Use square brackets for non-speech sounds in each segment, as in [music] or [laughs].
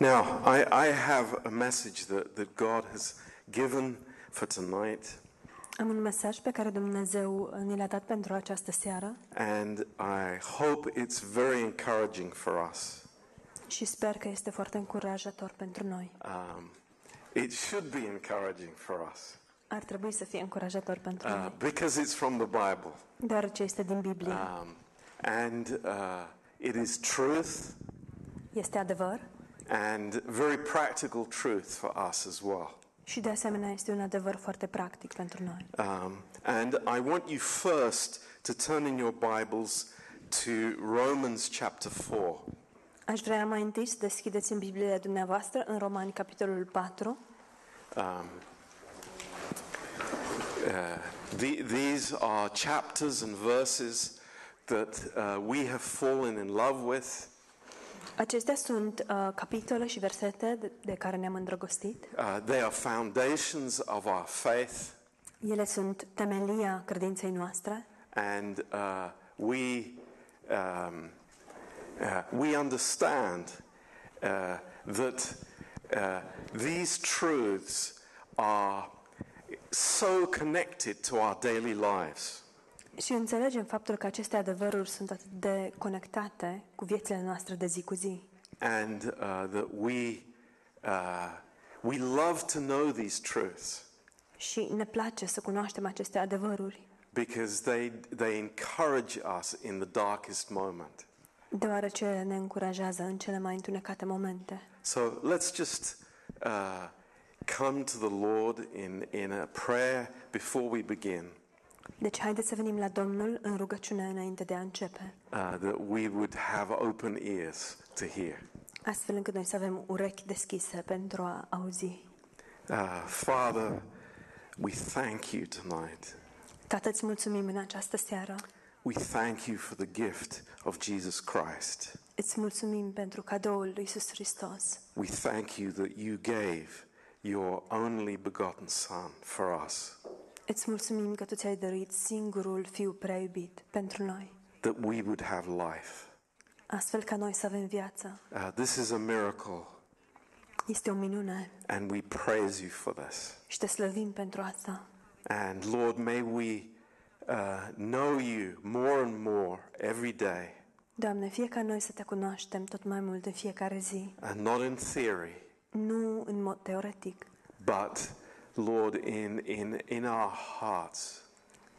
Now, I, I have a message that, that God has given for tonight, Am un mesaj pe care Dumnezeu ni l-a dat pentru această seară and I hope it's very encouraging for us. și sper că este foarte încurajator pentru noi. Um, it should be encouraging for us Ar trebui să fie încurajator pentru uh, noi, because it's from the Bible. deoarece este din Biblie. Um, and uh, it is truth Este adevăr and very practical truth for us as well. și de asemenea este un adevăr foarte practic pentru noi. Um, and I want you first to turn in your Bibles to Romans chapter 4. Aș vrea mai întâi să deschideți în Biblie dumneavoastră în Romani capitolul 4. Um, uh, the, these are chapters and verses that uh, we have fallen in love with. Acestea sunt uh, capitole și versete de, de care ne-am îndrăgostit. Uh, they are foundations of our faith, Ele sunt temelia credinței noastre and uh, we, um, uh, we understand uh, that uh, these truths are so connected to our daily lives. Și înțelegem faptul că aceste adevăruri sunt atât de conectate cu viețile noastre de zi cu zi. and uh, that we uh, we love to know these truths Și ne place să cunoaștem aceste adevăruri, because they they encourage us in the darkest moment. deoarece ne încurajează în cele mai întunecate momente. So let's just uh, come to the Lord in in a prayer before we begin, Deci haideți să venim la Domnul în rugăciune înainte de a începe, uh, that we would have open ears to hear. astfel încât noi să avem urechi deschise pentru a auzi. Uh, Father, we thank you tonight. Tată, îți mulțumim în această seară. We thank you for the gift of Jesus Christ. Îți mulțumim pentru cadoul lui Iisus Hristos. We thank you that you gave your only begotten Son for us, Îți mulțumim că Tu ți-ai dăruit singurul Fiu prea iubit pentru noi, that we would have life. astfel ca noi să avem viață. Uh, this is a miracle, Este o minune and we praise you for this. și te slăvim pentru asta. And Lord, may we uh, know you more and more every day, Doamne, fie ca noi să Te cunoaștem tot mai mult în fiecare zi, and not in theory, nu în mod teoretic, but Lord, in, in, in our hearts.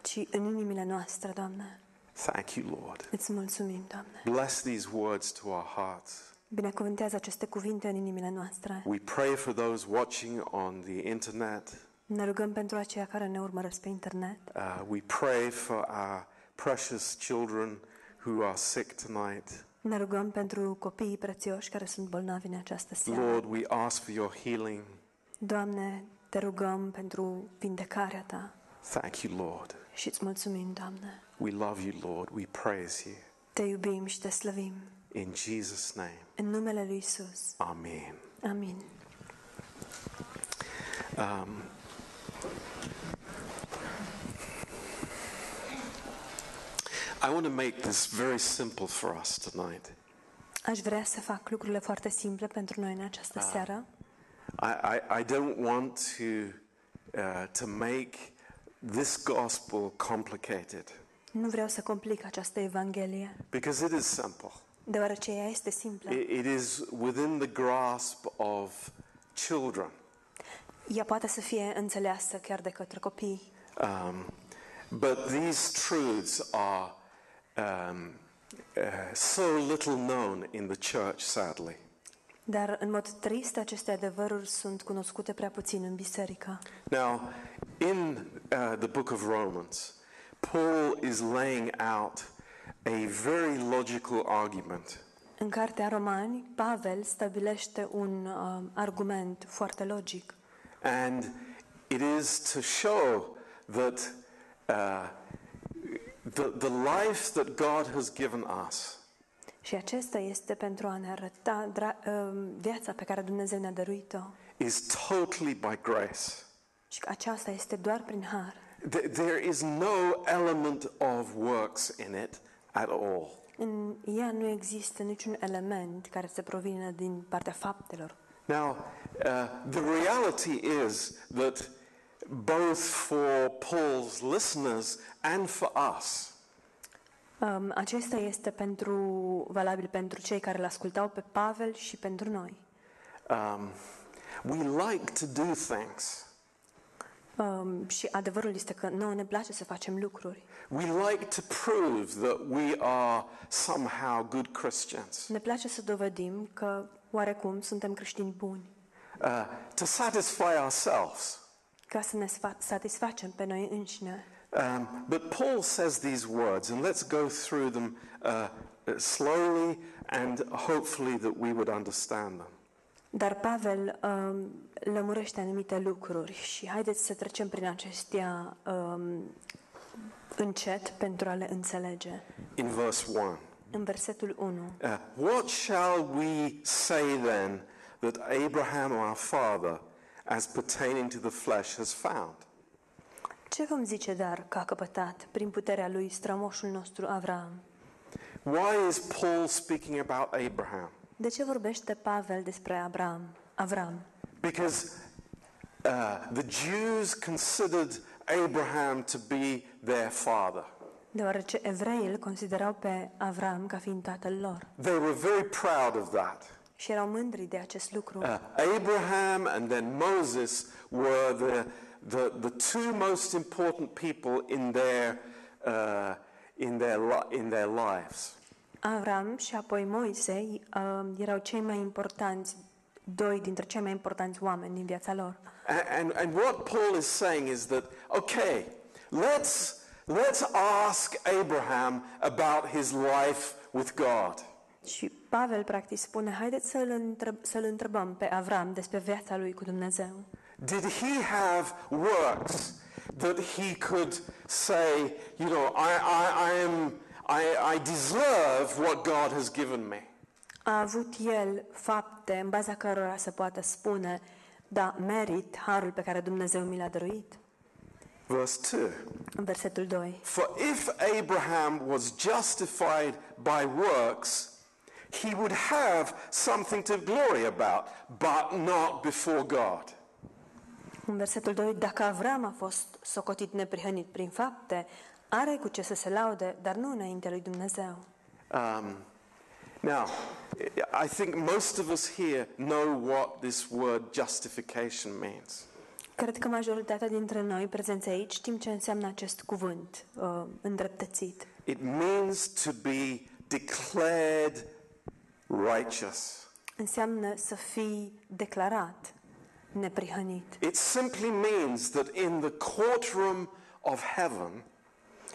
ci în inimile noastre, Doamne. Thank you, Lord. Îți mulțumim, Doamne. Bless these words to our hearts. Binecuvântează aceste cuvinte în inimile noastre. We pray for those watching on the internet. Ne rugăm pentru aceia care ne urmăresc pe internet. Uh, we pray for our precious children who are sick tonight. Ne rugăm pentru copiii prețioși care sunt bolnavi în această seară. Lord, we ask for your healing. Doamne, te rugăm pentru vindecarea Ta Thank you, Lord. și îți mulțumim, Doamne. We love you, Lord. We praise you. Te iubim și te slăvim. In Jesus' name, În numele Lui Isus. Amen. Amin. Um, I want to make this very simple for us tonight. Aș vrea să fac lucrurile foarte simple pentru noi în această seară. I, I, I don't want to, uh, to make this gospel complicated Nu vreau să complic această Evanghelie, because it is simple. deoarece ea este simplă. It, it is within the grasp of children. Ea poate să fie înțeleasă chiar de către copii. Um, but these truths are um, uh, so little known in the church, sadly. Dar, în mod trist, aceste adevăruri sunt cunoscute prea puțin în biserică. Now, in uh, the book of Romans, Paul is laying out a very logical argument. În cartea Romani, Pavel stabilește un uh, argument foarte logic. And it is to show that uh, the, the life that God has given us Și acesta este pentru a ne arăta dra- uh, viața pe care Dumnezeu ne-a dăruit-o. is totally by grace. Și că aceasta este doar prin har. Th- There is no element of works in it at all. În ea nu există niciun element care să provină din partea faptelor. Now, uh, the reality is that both for Paul's listeners and for us, Um, acesta este pentru, valabil pentru cei care îl ascultau pe Pavel și pentru noi. um, we like to do things. Um, și adevărul este că nouă ne place să facem lucruri. We like to prove that we are somehow good Christians, Ne place să dovedim că oarecum suntem creștini buni, uh, to satisfy ourselves. ca să ne sfa- satisfacem pe noi înșine. Um, but Paul says these words, and let's go through them uh, slowly and hopefully that we would understand them. Dar Pavel um, lămurește anumite lucruri și haideți să trecem prin acestea um, încet pentru a le înțelege. In verse 1, În versetul 1. uh, what shall we say then that Abraham our father, as pertaining to the flesh, has found? Ce vom zice dar că a căpătat prin puterea lui strămoșul nostru Avram? Why is Paul speaking about Abraham? De ce vorbește Pavel despre Avram? Avram? Because uh, the Jews considered Abraham to be their father. Deoarece evreii îl considerau pe Avram ca fiind tatăl lor They were very proud of that. și erau mândri de acest lucru. Uh, Abraham and then Moses were the, the, the two most important people in their, uh, in their, li- in their lives. Avram și apoi Moise uh, erau cei mai importanți, doi dintre cei mai importanți oameni din viața lor. And, and, and what Paul is saying is that, okay, let's, let's ask Abraham about his life with God. Și Pavel practic spune, haideți să-l, întreb, să-l întrebăm pe Avram despre viața lui cu Dumnezeu. Did he have works that he could say, you know, I, I, I, am, I, I deserve what God has given me? A avut el fapte în baza cărora să poată spune, da, merit harul pe care Dumnezeu mi l-a dăruit? Verse 2. În versetul 2. For if Abraham was justified by works, he would have something to glory about, but not before God. În versetul 2, dacă Avram a fost socotit neprihănit prin fapte, are cu ce să se laude, dar nu înainte lui Dumnezeu. Um, now, I think most of us here know what this word justification means. Cred că majoritatea dintre noi prezenți aici știm ce înseamnă acest cuvânt, uh, îndreptățit. It means to be declared righteous. Înseamnă să fii declarat neprihănit. It simply means that in the courtroom of heaven,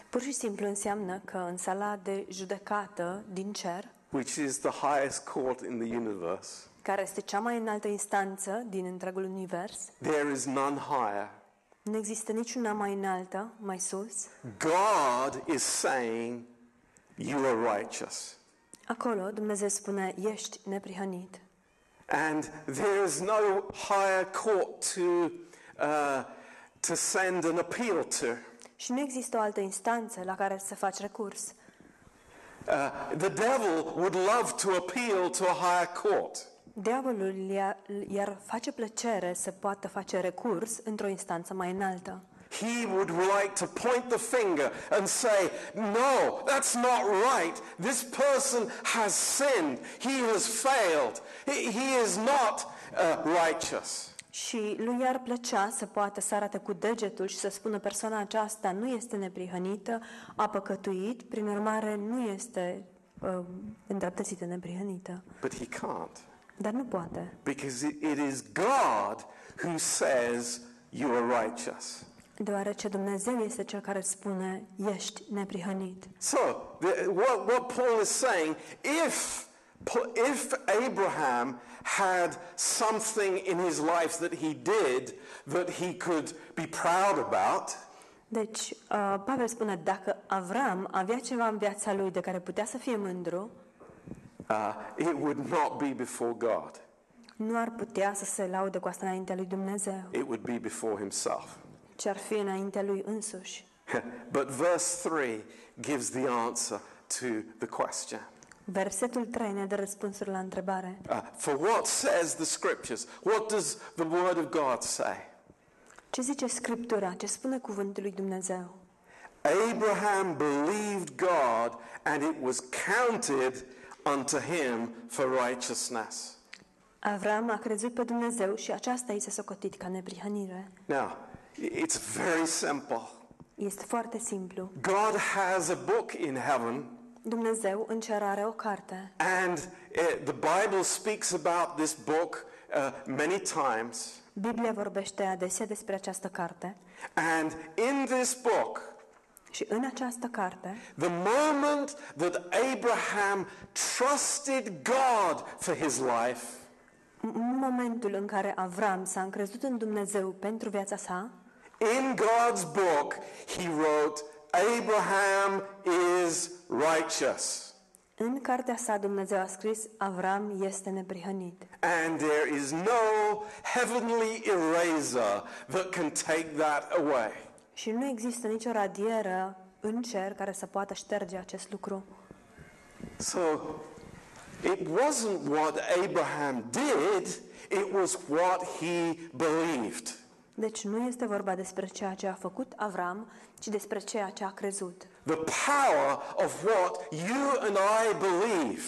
Pur și simplu înseamnă că în sala de judecată din cer, which is the highest court in the universe, care este cea mai înaltă instanță din întregul univers, there is none higher. nu există niciuna mai înaltă, mai sus. God is saying, You are righteous. Acolo Dumnezeu spune, ești neprihănit. And there is no higher court to, uh, to send an appeal to. Și nu există o altă instanță la care să faci recurs. Uh, the devil would love to appeal to a higher court. Diavolul i-ar, i-ar face plăcere să poată face recurs într-o instanță mai înaltă. He would like to point the finger and say, No, that's not right. This person has sinned. He has failed. He, he is not uh, righteous. Și lui i-ar plăcea să poată să arate cu degetul și să spună persoana aceasta nu este neprihănită, a păcătuit, prin urmare nu este uh, îndreptățită, neprihănită. But he can't. Dar nu poate. Because it, it is God who says, You are righteous. Deoarece Dumnezeu este Cel care spune, ești neprihănit. So, the, what, what Paul is saying, if, if Abraham had something in his life that he did that he could be proud about, Deci, uh, Pavel spune, dacă Avram avea ceva în viața lui de care putea să fie mândru, uh, it would not be before God. nu ar putea să se laude cu asta înaintea lui Dumnezeu, It would be before himself. Ci ar fi înaintea lui însuși. [laughs] But verse 3 gives the answer to the question. Versetul 3 ne dă răspunsuri la întrebare. Uh, for what says the scriptures? What does the word of God say? Ce zice Scriptura? Ce spune cuvântul lui Dumnezeu? Abraham believed God and it was counted unto him for righteousness. Avram a crezut pe Dumnezeu și aceasta i s-a socotit ca neprihănire. Now, it's very simple. Este foarte simplu. God has a book in heaven Dumnezeu în cer are o carte and uh, the Bible speaks about this book uh, many times. Biblia vorbește adesea despre această carte And in this book, și în această carte, the moment that Abraham trusted God for his life, în momentul în care Avram s-a încrezut în Dumnezeu pentru viața sa, in God's book, he wrote, Abraham is righteous. în cartea sa Dumnezeu a scris Avram este neprihănit. And there is no heavenly eraser that can take that away. Și nu există nicio radieră în cer care să poată șterge acest lucru. So it wasn't what Abraham did, it was what he believed. Deci nu este vorba despre ceea ce a făcut Avram, ci despre ceea ce a crezut. The power of what you and I believe.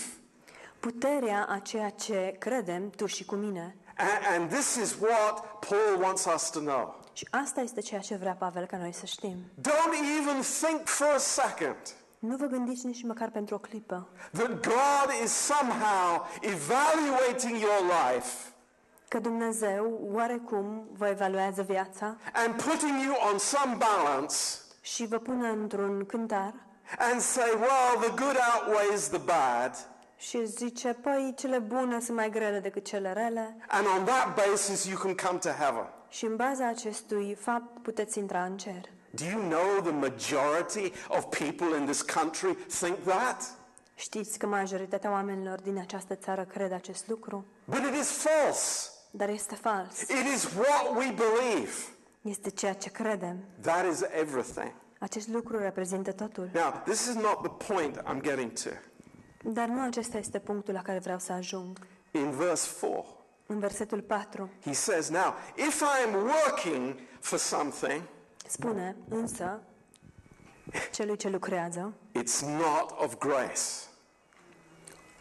Puterea a ceea ce credem tu și cu mine. A- And this is what Paul wants us to know. Și asta este ceea ce vrea Pavel ca noi să știm. Don't even think for a second Nu vă gândiți nici măcar pentru o clipă that God is somehow evaluating your life că Dumnezeu oarecum vă evaluează viața and putting you on some balance și vă pune într-un cântar and say, well, the good outweighs the bad. și zice, păi, cele bune sunt mai grele decât cele rele And on that basis, you can come to heaven. și în baza acestui fapt puteți intra în cer. Do you know the majority of people in this country think that? Știți că majoritatea oamenilor din această țară cred acest lucru? But it is false. Dar este fals. It is what we believe. Este ceea ce credem. That is everything. Acest lucru reprezintă totul. Now, this is not the point I'm getting to. Dar nu acesta este punctul la care vreau să ajung. In verse 4, În versetul 4 he says, Now, if I am working for something, spune, însă, celui ce lucrează, it's not of grace.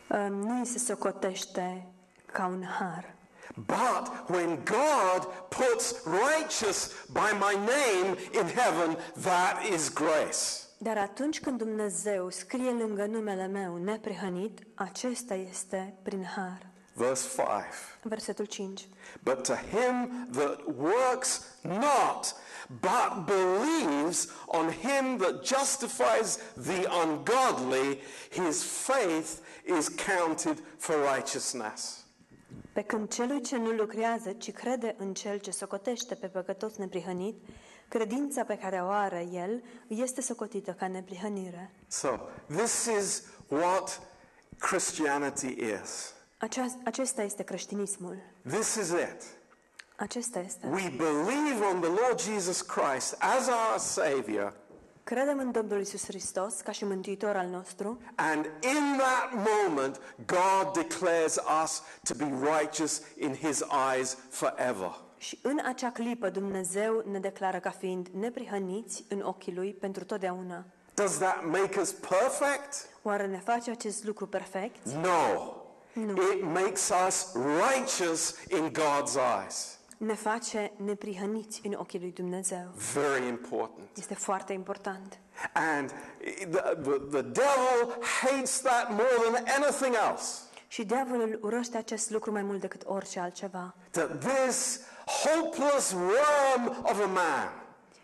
uh, nu îi se socotește ca un har. But when God puts righteous by my name in heaven, that is grace. Dar atunci când Dumnezeu scrie lângă numele meu neprihănit, acesta este prin har. Verse 5. Versetul 5. But to him that works not, but believes on him that justifies the ungodly, his faith is counted for righteousness. Pe când celui ce nu lucrează, ci crede în cel ce socotește pe păcătos neprihănit, credința pe care o are el îi este socotită ca neprihănire. So, this is what Christianity is. Acea, acesta este creștinismul. This is it. Acesta este. We believe on the Lord Jesus Christ as our Savior, Credem în Domnul Isus Hristos ca și mântuitor al nostru and in that moment, God declares us to be righteous in His eyes forever. și în acea clipă Dumnezeu ne declară ca fiind neprihăniți în ochii Lui pentru totdeauna. Does that make us perfect? Oare ne face acest lucru perfect? No. It makes us righteous in God's eyes. Ne face neprihăniți în ochii Lui Dumnezeu. Very important. Este foarte important. And the, the, the devil hates that more than anything else. Și diavolul urăște acest lucru mai mult decât orice altceva. That this hopeless worm of a man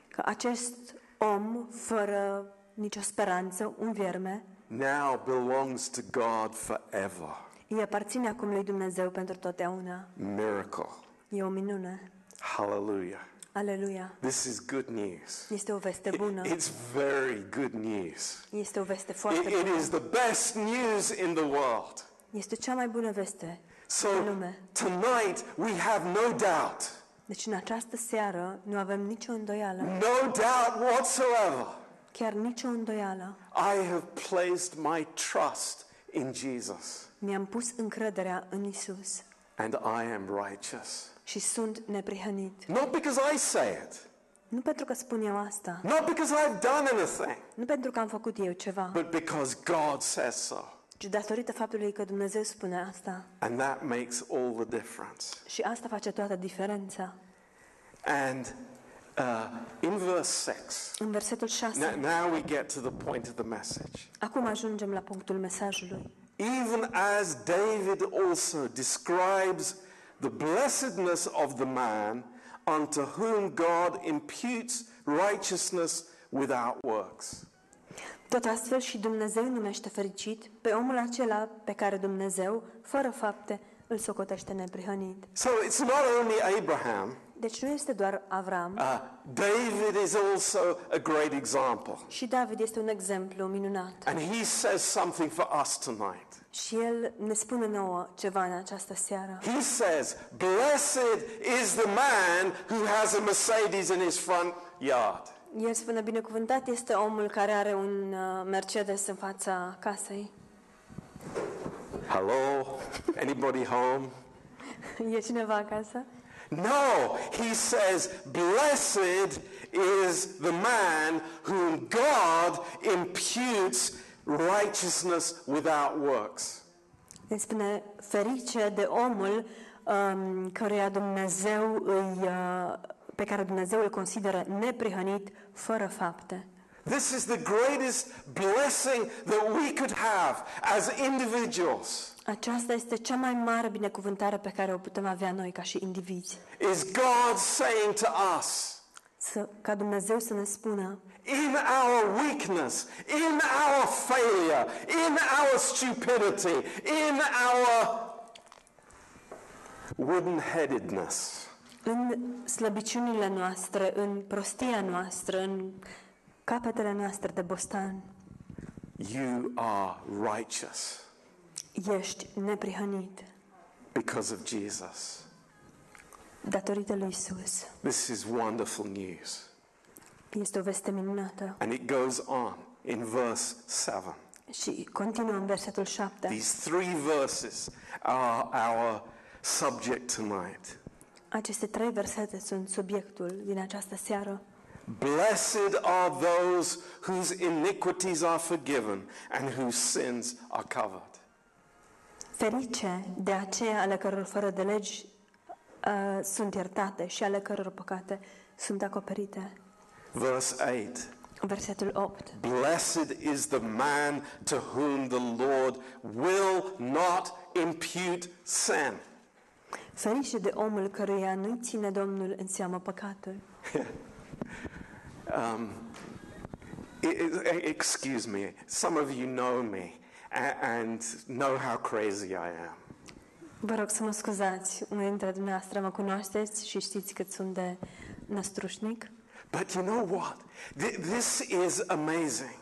Că acest om fără nicio speranță, un vierme, now belongs to God forever. îi aparține acum lui Dumnezeu pentru totdeauna. Miracle. E o minune. Hallelujah. Aleluia! This is good news. Este o veste bună. It's very good news. Este o veste It, foarte it bună. is the best news in the world. Este cea mai bună veste So în lume. tonight we have no doubt, Deci în această seară nu avem nicio îndoială, no doubt whatsoever chiar nicio îndoială. I have placed my trust in Jesus Mi-am pus încrederea în Isus and I am righteous. Și sunt neprihănit. Not because I say it, Nu pentru că spun eu asta, not because I've done anything, nu pentru că am făcut eu ceva, but because God says so. ci datorită faptului că Dumnezeu spune asta. And that makes all the difference. Și asta face toată diferența. And uh, in verse 6, În versetul now, 6, now we get to the point of the message. acum ajungem la punctul mesajului. Even as David also describes the blessedness of the man unto whom God imputes righteousness without works. Tot astfel și Dumnezeu numește fericit pe omul acela pe care Dumnezeu, fără fapte, îl socotește neprihănit. So it's not only Abraham, Deci nu este doar Avram, uh, David is also a great example. și David este un exemplu minunat. And he says something for us tonight. Și el ne spune nouă ceva în această seară. He says, Blessed is the man who has a Mercedes in his front yard. El spune, binecuvântat este omul care are un uh, Mercedes în fața casei. Hello? Anybody home? [laughs] E cineva acasă? No, he says, Blessed is the man whom God imputes righteousness without works. El spune, ferice de omul um, căruia Dumnezeu îi, uh, pe care Dumnezeu îl consideră neprihănit fără fapte. This is the greatest blessing that we could have as individuals. Aceasta este cea mai mare binecuvântare pe care o putem avea noi ca și indivizi. Is God saying to us, Să, ca Dumnezeu să ne spună, in our weakness, in our failure, in our stupidity, in our wooden headedness, în slăbiciunile noastre, în prostia noastră, în capetele noastre de bostan, you are righteous ești neprihănit because of Jesus. datorită lui Isus. This is wonderful news. Este o veste minunată. And it goes on in verse 7. Și continuă în versetul 7. These three verses are our subject tonight. Aceste trei versete sunt subiectul din această seară. Blessed are those whose iniquities are forgiven and whose sins are covered. Ferice de aceea ale căror fără de legi uh, sunt iertate și ale căror păcate sunt acoperite. Verse 8 Versetul 8. Blessed is the man to whom the Lord will not impute sin. Ferice de omul căruia nu-i ține Domnul în seamă păcatul. [laughs] Um, excuse me, some of you know me and know how crazy I am. Vă rog să mă scuzați, unii dintre dumneavoastră mă cunoașteți și știți cât sunt de năstrușnic. But you know what? Th- this is amazing.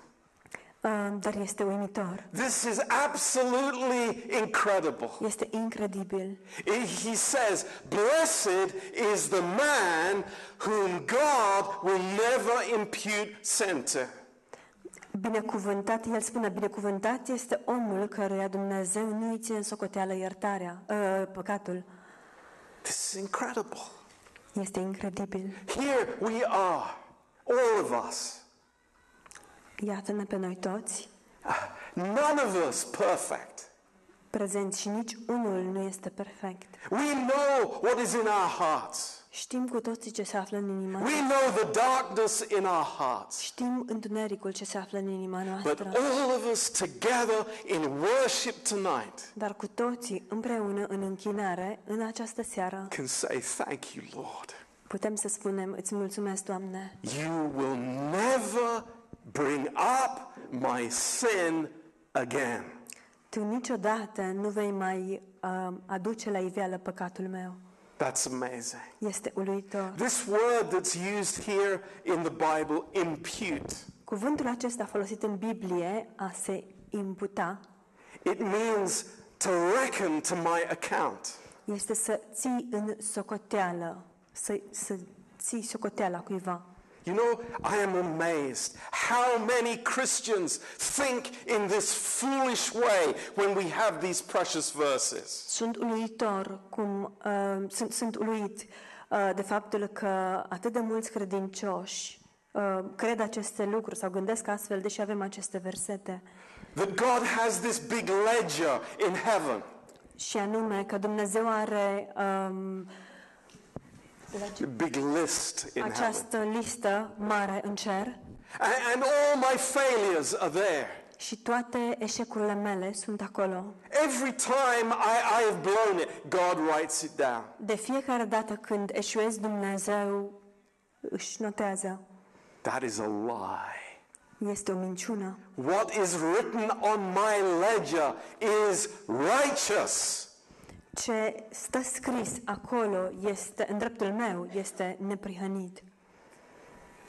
Uh, dar este uimitor. This is absolutely incredible. Este incredibil. He he says, Blessed is the man whom God will never impute sin to. Binecuvântat, el spune, binecuvântat este omul căruia Dumnezeu nu îi ține în socoteală iertarea, uh, păcatul. This is incredible. Este incredibil. Here we are, all of us. Iată-ne pe noi toți, Ah, None of us perfect. prezenți și nici unul nu este perfect. We know what is in our hearts. Știm cu toții ce se află în inima We noastră. know the darkness in our hearts. Știm întunericul ce se află în inima But noastră. all of us together in worship tonight Dar cu toții împreună în închinare, în această seară, can say, Thank you, Lord. putem să spunem, îți mulțumesc, Doamne, You will never bring up my sin again. Tu niciodată nu vei mai uh, aduce la iveală păcatul meu. That's amazing. Este uluitor. This word that's used here in the Bible, impute, Cuvântul acesta folosit în Biblie, a se imputa, it means to reckon to my account. este să ții în socoteală, să, să ții socoteala cuiva. You know, I am amazed how many Christians think in this foolish way when we have these precious verses. Sunt uluitor cum uh, sunt, sunt uluit uh, de faptul că atât de mulți credincioși uh, cred aceste lucruri sau gândesc astfel, deși avem aceste versete. That God has this big ledger in heaven. Și anume că Dumnezeu are um, A big list in heaven. această listă mare în cer And, and all my failures are there. și toate eșecurile mele sunt acolo. Every time I, I have blown it, God writes it down. De fiecare dată când eșuez, Dumnezeu își notează. That is a lie. Este o minciună. What is written on my ledger is righteous. Ce stă scris acolo este, în dreptul meu este neprihănit.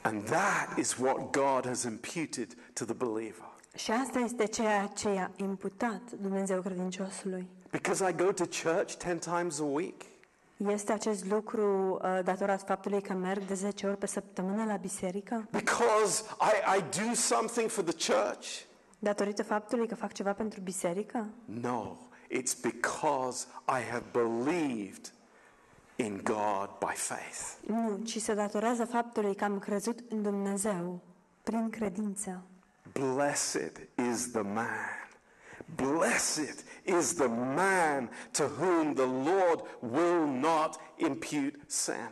And that is what God has imputed to the believer. Și asta este ceea ce i-a imputat Dumnezeu credinciosului. Because I go to church 10 times a week. Este acest lucru uh, datorat faptului că merg de 10 ori pe săptămână la biserică? Because I, I do something for the church. Datorită faptului că fac ceva pentru biserică? No, it's because I have believed in God by faith. Nu, ci se datorează faptului că am crezut în Dumnezeu prin credință. Blessed is the man. Blessed is the man to whom the Lord will not impute sin.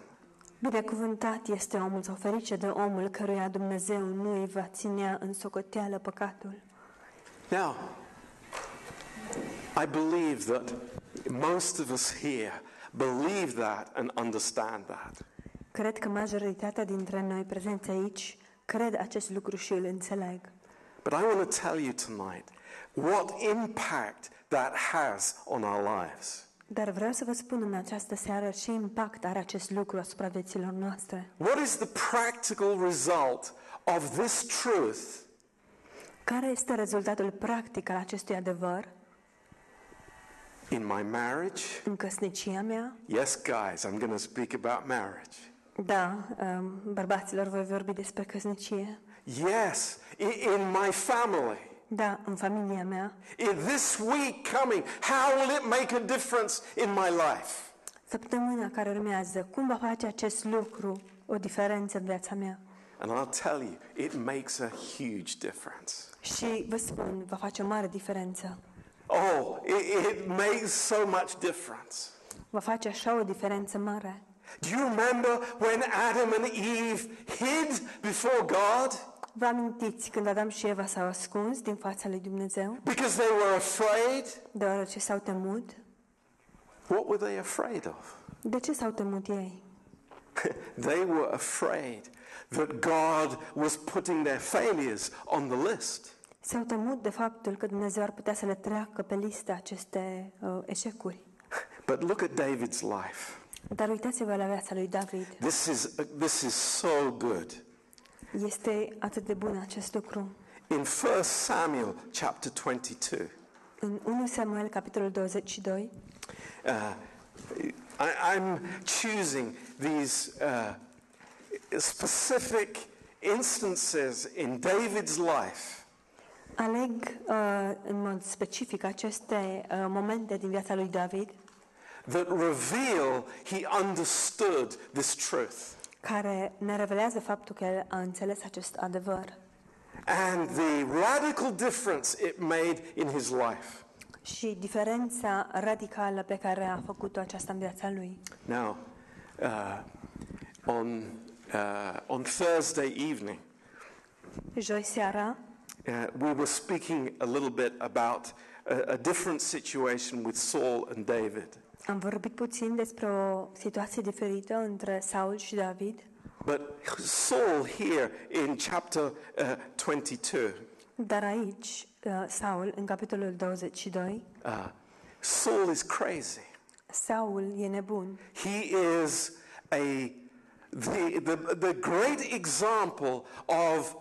Binecuvântat este omul sau ferice de omul căruia Dumnezeu nu îi va ținea în socoteală păcatul. Now, I believe that most of us here believe that and understand that. Cred că majoritatea dintre noi prezenți aici cred acest lucru și îl înțeleg. But I want to tell you tonight what impact that has on our lives. Dar vreau să vă spun în această seară ce impact are acest lucru asupra vieților noastre. What is the practical result of this truth Care este rezultatul practic al acestui adevăr in my marriage? în căsnicia mea? Yes, guys, I'm going to speak about marriage. Da, um, bărbaților voi vorbi despre căsnicie. Yes, i- in my family. Da, în familia mea. In this week coming, how will it make a difference in my life? Săptămâna care urmează, cum va face acest lucru o diferență în viața mea? And I'll tell you, it makes a huge difference. Și vă spun, va face o mare diferență. Oh, it, it makes so much difference. Va face așa o diferență mare. Do you remember when Adam and Eve hid before God Vă amintiți când Adam și Eva s-au ascuns din fața lui Dumnezeu, because they were afraid? deoarece s-au temut? What were they afraid of? De ce s-au temut ei? [laughs] they were afraid that God was putting their failures on the list. S-au temut de faptul că Dumnezeu ar putea să le treacă pe listă aceste uh, eșecuri. [laughs] But look at David's life. Dar uitați-vă la viața lui David. This is, this is so good. Este atât de bun acest lucru. In 1 Samuel chapter 22, În 1 Samuel, capitolul 22, uh, I, I'm choosing these uh, specific instances in David's life aleg uh, în mod specific aceste uh, momente din viața lui David that reveal he understood this truth. care ne revelează faptul că el a înțeles acest adevăr and the radical difference it made in his life. și diferența radicală pe care a făcut-o aceasta în viața lui. Now, uh, on, uh, on Thursday evening, Joi seara uh, we were speaking a little bit about a, a different situation with Saul and David. am vorbit puțin despre o situație diferită între Saul și David, But Saul here in chapter uh, 22, dar aici uh, Saul, în capitolul 22, uh, Saul is crazy. Saul e nebun. He is a the, the, the great example of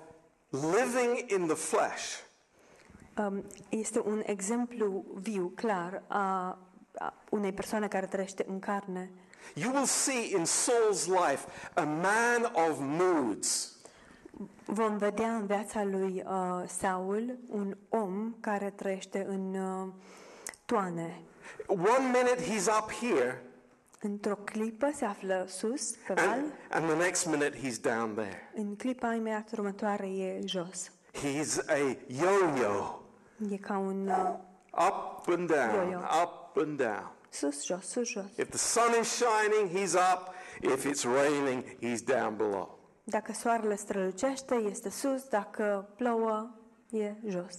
living in the flesh. Um, este un exemplu viu, clar, a, a unei persoane care trăiește în carne. You will see in Saul's life a man of moods. Vom vedea în viața lui uh, Saul un om care trăiește în uh, toane. One minute he's up here, Într-o clipă se află sus, pe val, and, and the next minute he's down there. în clipa imediat următoare e jos. He's a yo-yo, E ca un uh, up and down, Yo-yo. up and down. sus, jos, sus, jos. If the sun is shining, he's up. If it's raining, he's down below. Dacă soarele strălucește, este sus, dacă plouă, e jos.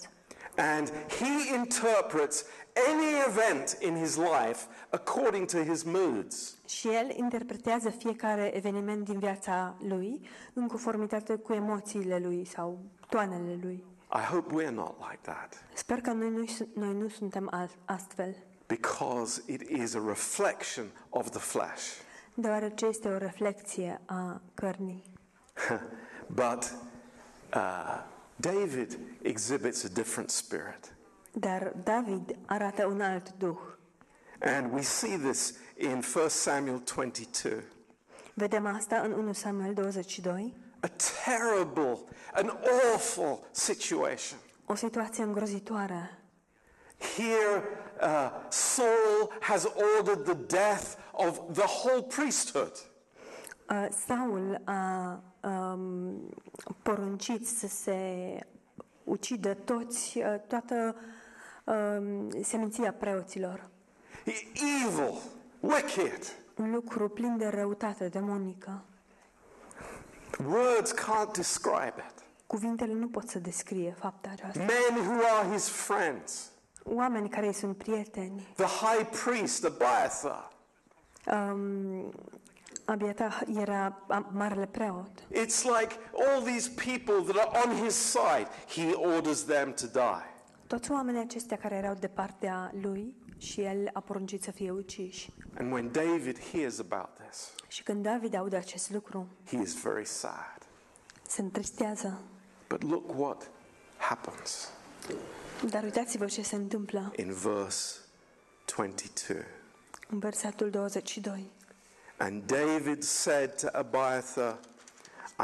And he interprets any event in his life according to his moods. Și el interpretează fiecare eveniment din viața lui în conformitate cu emoțiile lui sau toanele lui. I hope we're not like that Sper că noi nu, noi nu suntem al- astfel, because it is a reflection of the flesh. deoarece este o reflexie a cărnii. [laughs] but uh, David exhibits a different spirit. Dar David arată un alt duh. And we see this in 1 Samuel 22. Vedem asta în 1 Samuel 22, A terrible, an awful situation. o situație îngrozitoare. Here, uh, Saul has ordered the death of the whole priesthood. Uh, Saul a um, poruncit să se ucidă toți, uh, toată um, seminția preoților. Evil, wicked. Un lucru plin de răutate demonică. Words can't describe it. Cuvintele nu pot să descrie fapta aceasta. Men who are his friends. Oameni care îi sunt prieteni. The high priest, Abiathar. Um, Abiata era a- marele preot. It's like all these people that are on his side, he orders them to die. Toți oamenii aceștia care erau de partea lui și el a poruncit să fie uciși. And when David hears about this, Și când David aude acest lucru, he is very sad. se întristează. But look what happens Dar uitați-vă ce se întâmplă in verse 22. în versetul 22. And David said to Abiathar,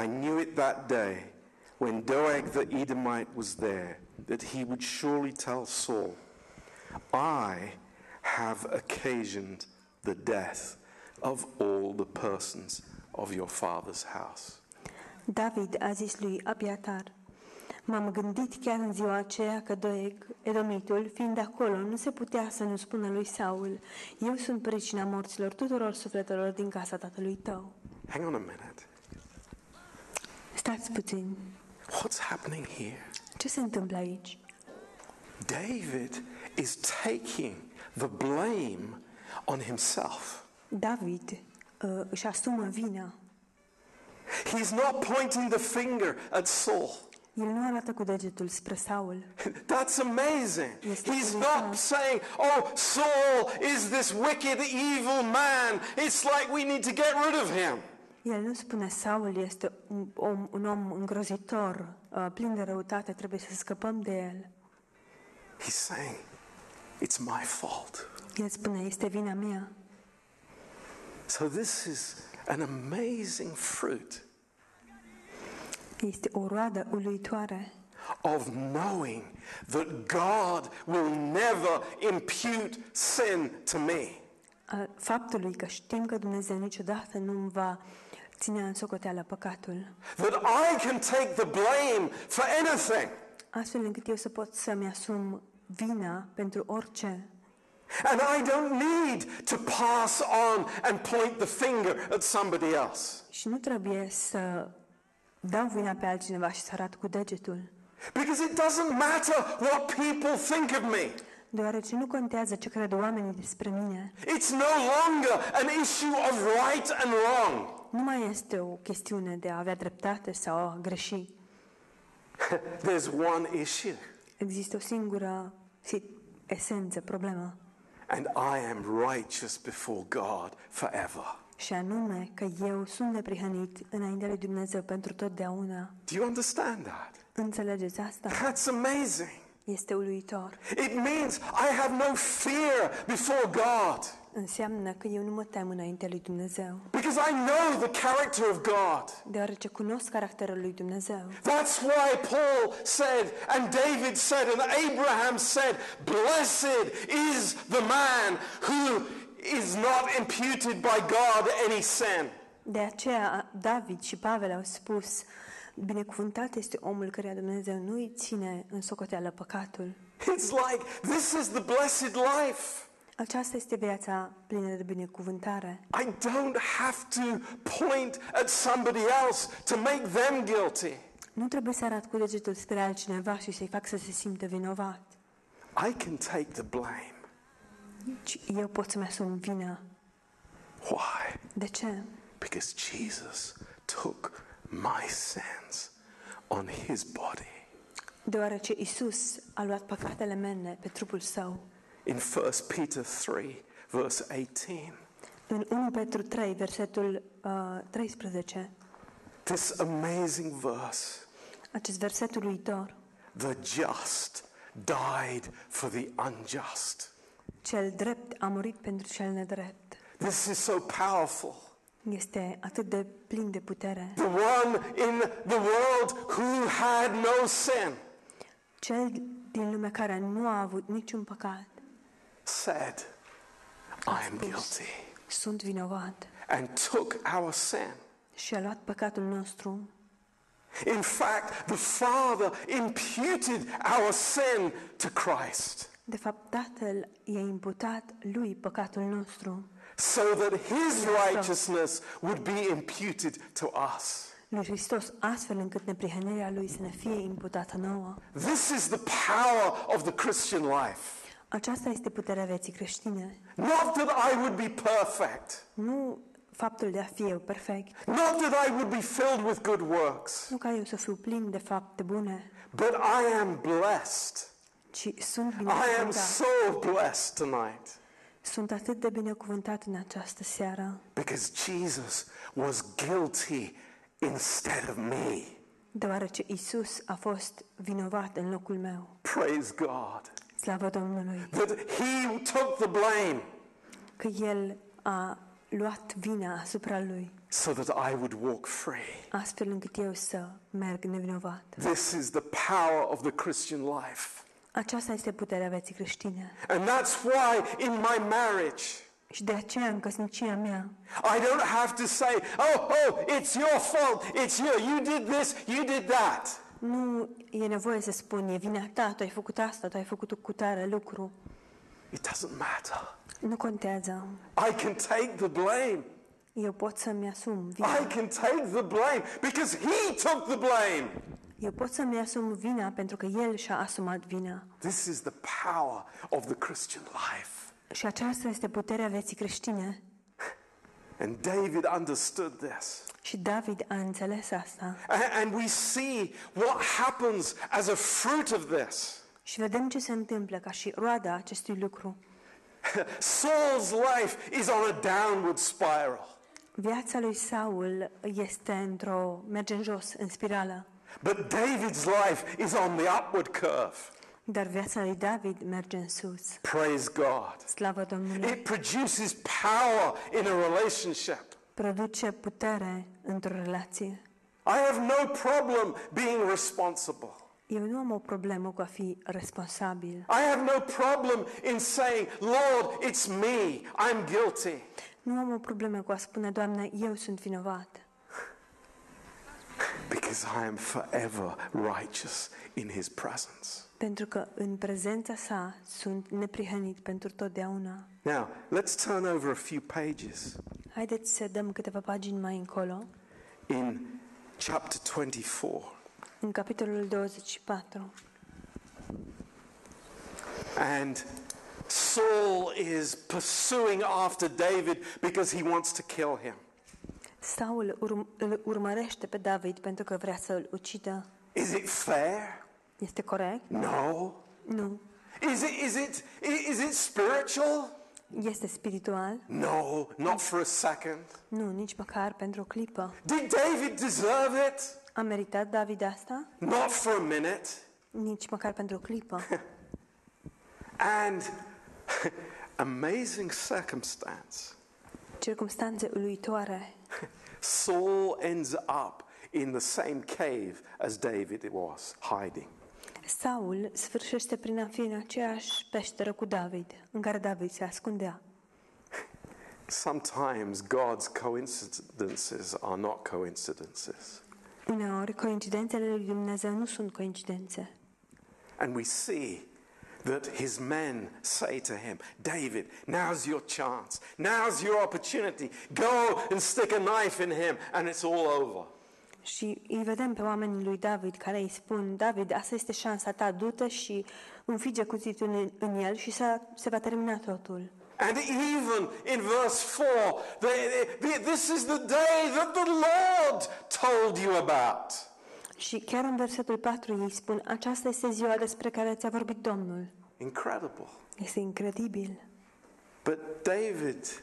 I knew it that day when Doeg the Edomite was there, that he would surely tell Saul, I have occasioned the death of all the persons of your father's house. David a zis lui Abiatar, M-am gândit chiar în ziua aceea că Doeg, Edomitul, fiind acolo, nu se putea să nu spună lui Saul, Eu sunt pricina morților tuturor sufletelor din casa tatălui tău. Hang on a minute. Stați puțin, What's happening here? Ce se întâmplă aici? David is taking the blame on himself. David uh, își asumă vina. He's not pointing the finger at Saul. El nu arată cu degetul spre Saul. That's amazing. Yes, He's not saying, oh, Saul is this wicked, evil man. It's like we need to get rid of him. El nu spune Saul este un om, un om îngrozitor, uh, plin de răutate, trebuie să scăpăm de el. He's saying, it's my fault. El spune, este vina mea. So this is an amazing fruit Este o roadă uluitoare of knowing that God will never impute sin to me. a faptului că știm că Dumnezeu niciodată nu îmi va ține în socoteală păcatul, That I can take the blame for anything. astfel încât eu să pot să-mi asum vina pentru orice. And I don't need to pass on and point the finger at somebody else. Și nu trebuie să dau vina pe altcineva și să arăt cu degetul, Because it doesn't matter what people think of me. deoarece nu contează ce cred oamenii despre mine. It's no longer an issue of right and wrong. Nu mai este o chestiune de a avea dreptate sau a greși. [laughs] There's one issue, Există o singură si- esență, problemă, and I am righteous before God forever. și anume că eu sunt neprihănit înaintea lui Dumnezeu pentru totdeauna. Do you understand that? Înțelegeți asta? That's amazing. Este uluitor. It means I have no fear before God. Înseamnă că eu nu mă tem înaintea lui Dumnezeu, because I know the character of God. deoarece cunosc caracterul lui Dumnezeu. That's why Paul said, and David said, and Abraham said, Blessed is the man who is not imputed by God any sin. De aceea David și Pavel au spus, binecuvântat este omul căruia Dumnezeu nu îi ține în socoteală păcatul. It's like, this is the blessed life. Aceasta este viața plină de binecuvântare. I don't have to point at somebody else to make them guilty. Nu trebuie să arăt cu degetul spre altcineva și să-i fac să se simtă vinovat, I can take the blame. ci eu pot să-mi asum vina. Why? De ce? Because Jesus took my sins on his body. Deoarece Isus a luat păcatele mele pe trupul său. In 1 Peter 3, verse 18, În 1 Petru 3, versetul uh, 13, this amazing verse acest verset uluitor, the just died for the unjust. cel drept a murit pentru cel nedrept. This is so powerful. Este atât de plin de putere. The one in the world who had no sin Cel din lume care nu a avut niciun păcat, said, I am guilty, sunt vinovat and took our sin. și a luat păcatul nostru. In fact, the Father imputed our sin to Christ De fapt, Tatăl i-a imputat lui păcatul nostru, so that his righteousness would be imputed to us. lui Hristos, astfel încât neprihănirea lui să ne fie imputată nouă. This is the power of the Christian life. Aceasta este puterea vieții creștine. Not that I would be perfect, Nu faptul de a fi eu perfect, not that I would be filled with good works, nu ca eu să fiu plin de fapte bune, but I am blessed. ci sunt I am binecuvântat. so blessed tonight Sunt atât de binecuvântat în această seară, because Jesus was guilty instead of me. deoarece Isus a fost vinovat în locul meu. Praise God. Slavă Domnului! That he took the blame Că El a luat vina asupra Lui, so that I would walk free. astfel încât eu să merg nevinovat. This is the power of the Christian life. Aceasta este puterea vieții creștine. And that's why in my marriage, Și de aceea în căsnicia mea I don't have to say, oh, oh, it's your fault, it's you, you did this, you did that. Nu e nevoie să spun, e vina ta, tu ai făcut asta, tu ai făcut cu tare lucru. It doesn't matter. Nu contează. I can take the blame. Eu pot să-mi asum vina. I can take the blame because he took the blame. Eu pot să-mi asum vina pentru că El și-a asumat vina. This is the power of the Christian life. Și aceasta este puterea vieții creștine. And David understood this. Și David a înțeles asta. And we see what happens as a fruit of this. Și vedem ce se întâmplă ca și roada acestui lucru. [laughs] Saul's life is on a downward spiral. Viața lui Saul este într-o, merge în jos, în spirală. But David's life is on the upward curve. Dar viața lui David merge în sus. Praise God. Slavă Domnului! It produces power in a relationship. Produce putere într-o relație. I have no problem being responsible. Eu nu am o problemă cu a fi responsabil. I have no problem in saying, Lord, it's me. I'm guilty. Nu am o problemă cu a spune, Doamne, eu sunt vinovat. Because I am forever righteous in his presence. Pentru că în prezența sa sunt neprihănit pentru totdeauna. Now, let's turn over a few pages Haideți să dăm câteva pagini mai încolo, in chapter 24. în capitolul 24. And Saul is pursuing after David because he wants to kill him. Saul urm- îl urmărește pe David pentru că vrea să îl ucidă. Is it fair? Este corect? No. Nu. Is it, is it, is it spiritual? Este spiritual? No, not for a second. Nu, nici măcar pentru o clipă. Did David deserve it? A meritat David asta? Not for a minute. Nici măcar pentru o clipă. [laughs] And [laughs] amazing circumstance. Circumstanțe uluitoare. [laughs] Saul ends up in the same cave as David was hiding. Saul sfârșește prin a fi în aceeași peșteră cu David, în care David se ascundea. Sometimes God's coincidences are not coincidences. Uneori, coincidențele lui Dumnezeu nu sunt coincidențe. And we see that his men say to him, David, now's your chance. Now's your opportunity. Go and stick a knife in him, and it's all over. Și îi vedem pe oamenii lui David care îi spun, David, asta este șansa ta, du-te și înfige cuțitul în, în el și se, se va termina totul. And even in verse 4, they, they- this is the day that the Lord told you about. Și chiar în versetul 4 ei spun, aceasta este ziua despre care ți-a vorbit Domnul. Incredible. Este incredibil. But David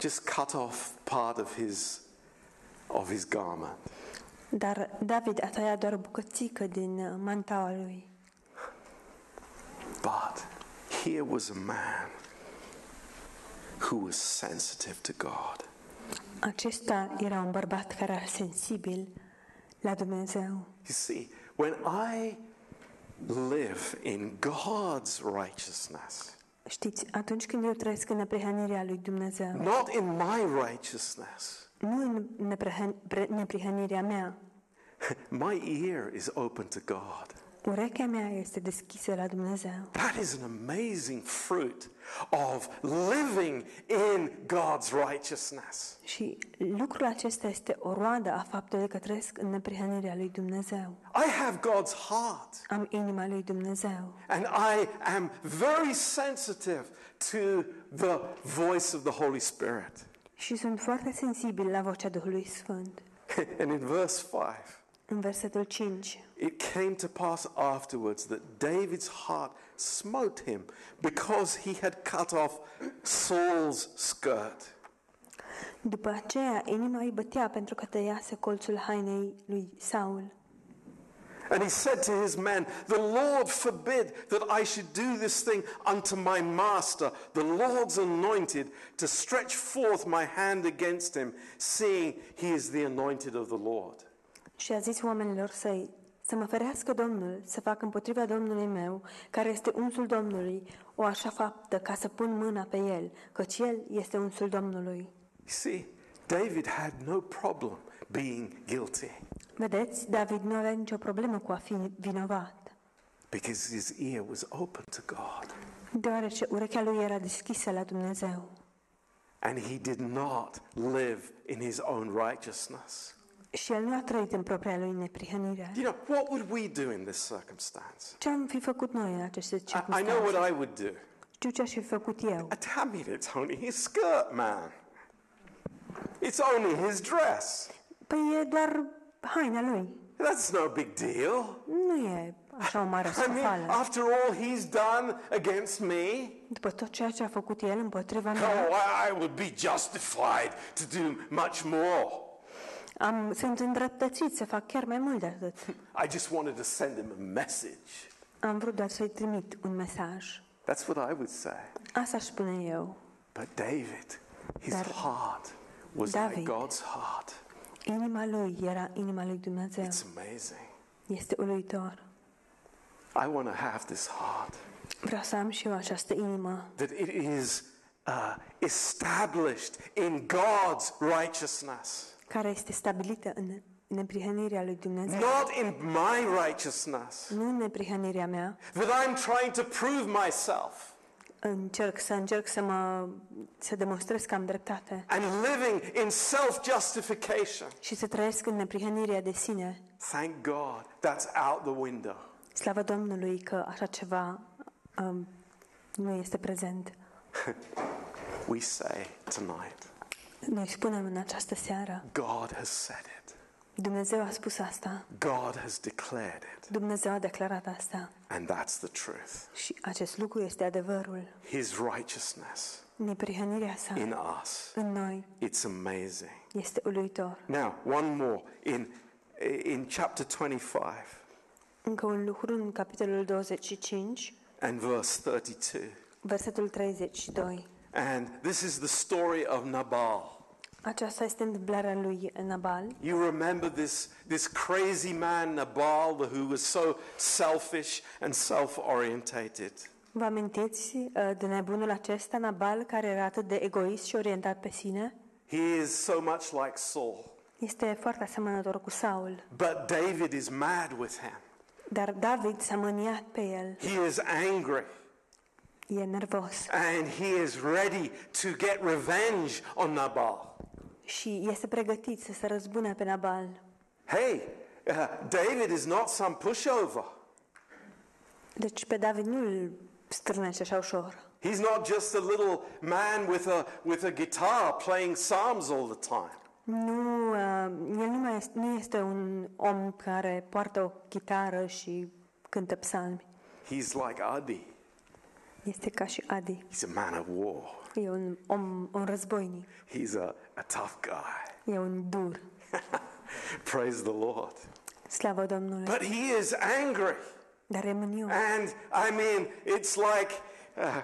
just cut off part of his, of his garment. Dar David a tăiat doar o bucățică din uh, mantaua lui. But here was a man who was sensitive to God. Acesta era un bărbat care era sensibil la Dumnezeu. You see, when I live in God's righteousness, Știți, atunci când eu trăiesc în neprihănirea lui Dumnezeu, not in my righteousness, nu în neprihăn- pre- neprihănirea mea, [laughs] my ear is open to God. urechea mea este deschisă la Dumnezeu. That is an amazing fruit of living in God's righteousness. Și lucrul acesta este o roadă a faptului că trăiesc în neprihănirea lui Dumnezeu. I have God's heart, Am inima lui Dumnezeu and I am very sensitive to the voice of the Holy Spirit. Și sunt foarte sensibil la vocea Duhului Sfânt. [laughs] And in verse 5, În versetul 5, it came to pass afterwards that David's heart smote him because he had cut off Saul's skirt. după aceea inima îi bătea pentru că tăiase colțul hainei lui Saul. And he said to his men, The Lord forbid that I should do this thing unto my master, the Lord's anointed, to stretch forth my hand against him, seeing he is the anointed of the Lord. Și a zis oamenilor săi, să mă ferească Domnul să fac împotriva Domnului meu, care este unsul Domnului, o așa faptă ca să pun mâna pe el, căci el este unsul Domnului. See, David had no problem being guilty Vedeți, David nu avea nicio problemă cu a fi vinovat, because his ear was open to God. deoarece urechea lui era deschisă la Dumnezeu. And he did not live in his own righteousness. Și el nu a trăit în propria lui neprihănire. You know, what would we do in this circumstance? Ce am fi făcut noi în aceste I, I know circunstanțe? what I would do. Știu ce aș fi făcut eu. I mean, it's only his skirt, man. It's only his dress. Păi e doar haina lui. That's no big deal. Nu e așa o mare [laughs] I mean, scofală. after all he's done against me, După tot ceea ce a făcut el împotriva oh, mea, I, I would be justified to do much more. am, sunt îndreptățit să fac chiar mai mult de atât. [laughs] I just wanted to send him a message. Am vrut doar să-i trimit un mesaj. That's what I would say. Asta aș spune eu. But David, his Dar heart was David- like God's heart. Inima lui era inima lui Dumnezeu. It's amazing. Este uluitor. I want to have this heart Vreau să am și eu această inimă that it is uh, established in God's righteousness, care este stabilită în neprihănirea lui Dumnezeu. not in my righteousness. Nu în neprihănirea mea. That I'm trying to prove myself Încerc să încerc să mă să demonstrez că am dreptate and living in self-justification. și să trăiesc în neprihănirea de sine. Thank God that's out the window. Slavă Domnului că așa ceva um, nu este prezent. [laughs] We say tonight, Noi spunem în această seară, God has said it. Dumnezeu a spus asta, God has declared it. Dumnezeu a declarat asta And that's the truth. și acest lucru este adevărul. His righteousness Neprihănirea sa in us. în noi It's amazing. este uluitor. Now, one more in in chapter 25 Încă un lucru în capitolul 25, and verse 32. Versetul 32. And this is the story of Nabal. Aceasta este întâmplarea lui Nabal. You remember this, this crazy man, Nabal, who was so selfish and self orientated. Vă amintiți uh, de nebunul acesta, Nabal, care era atât de egoist și orientat pe sine? He is so much like Saul. Este foarte asemănător cu Saul. But David is mad with him. Dar David s-a mâniat pe el. He is angry. E nervos. And he is ready to get revenge on Nabal. Și este pregătit să se răzbune pe Nabal. Hey, uh, David is not some pushover. Deci pe David nu îl strânește așa ușor. He's not just a little man with a, with a guitar playing psalms all the time. Nu, uh, el nu, mai este, nu este un om care poartă o chitară și cântă psalmi. He's like Adi. Este ca și Adi. He's a man of war. E un om, un războinic. He's a, a tough guy. E un dur. [laughs] Praise the Lord. Slavă Domnului. But he is angry. Dar e mânios. And I mean, it's like uh,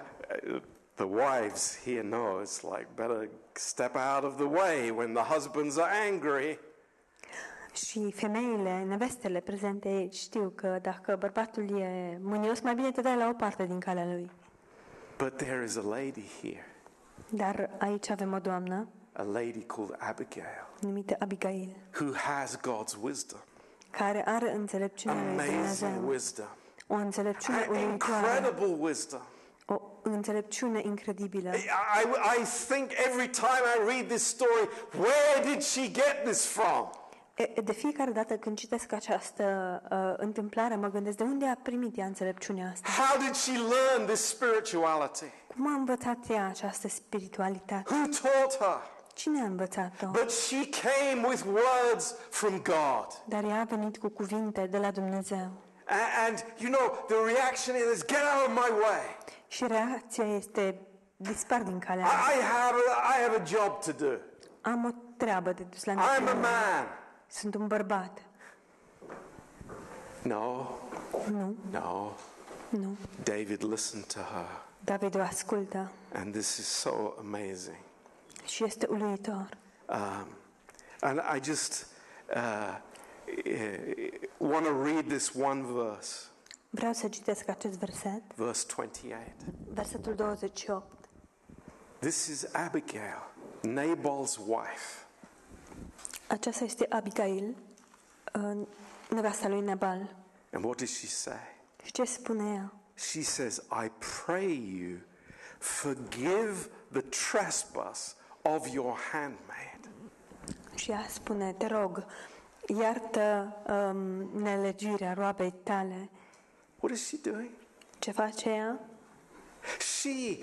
uh, the wives here know it's like better step out of the way when the husbands are angry. Și femeile, nevestele prezente aici știu că dacă bărbatul e mânios, mai bine te dai la o parte din calea lui. But there is a lady here, Dar aici avem o doamnă a lady called Abigail, numită Abigail, who has God's wisdom, care are înțelepciunea lui amazing Dumnezeu. wisdom, O înțelepciune an uluitoare, incredible wisdom. o înțelepciune incredibilă. I, I, I think every time I read this story, where did she get this from? E, De fiecare dată când citesc această uh, întâmplare, mă gândesc de unde a primit ea înțelepciunea asta? How did she learn this spirituality? Cum a învățat ea această spiritualitate? Who taught her? Cine a învățat-o? But she came with words from God. Dar ea a venit cu cuvinte de la Dumnezeu. A- And, you know, the reaction is, get out of my way. Și reacția este, dispar din calea I, mea. I, have, a, I have a job to do. Am o treabă de dus la I'm a îndeplinire. man. Sunt un bărbat. No, Nu, no. nu. David listened to her. David o ascultă And this is so amazing. și este uluitor. Um, and I just uh, want to read this one verse, Vreau să citesc acest verset, verse 28. versetul 28. This is Abigail, Nabal's wife. Aceasta este Abigail, uh, nevasta lui Nabal. And what does she say? Și ce spune ea? She says, I pray you, forgive the trespass of your handmaid. Și ea spune, te rog, iartă um, nelegirea roabei tale. What is she doing? Ce face ea? She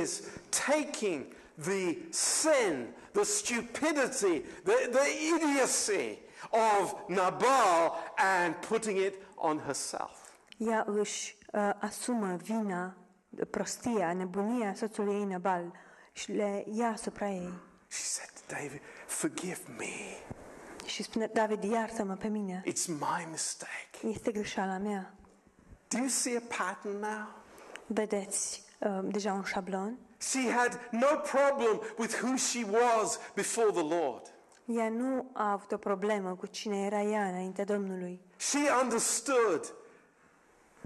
is taking the sin, the stupidity, the, the idiocy of Nabal and putting it on herself. Ea își uh, asumă vina, prostia, nebunia soțului ei Nabal și le ia asupra ei. She said to David, Forgive me. Și spune, David, iartă-mă pe mine. It's my mistake. Este greșeala mea. Do you see a pattern now? Vedeți uh, deja un șablon? She had no problem with who she was before the Lord. Ea nu a avut o problemă cu cine era ea înainte Domnului. She understood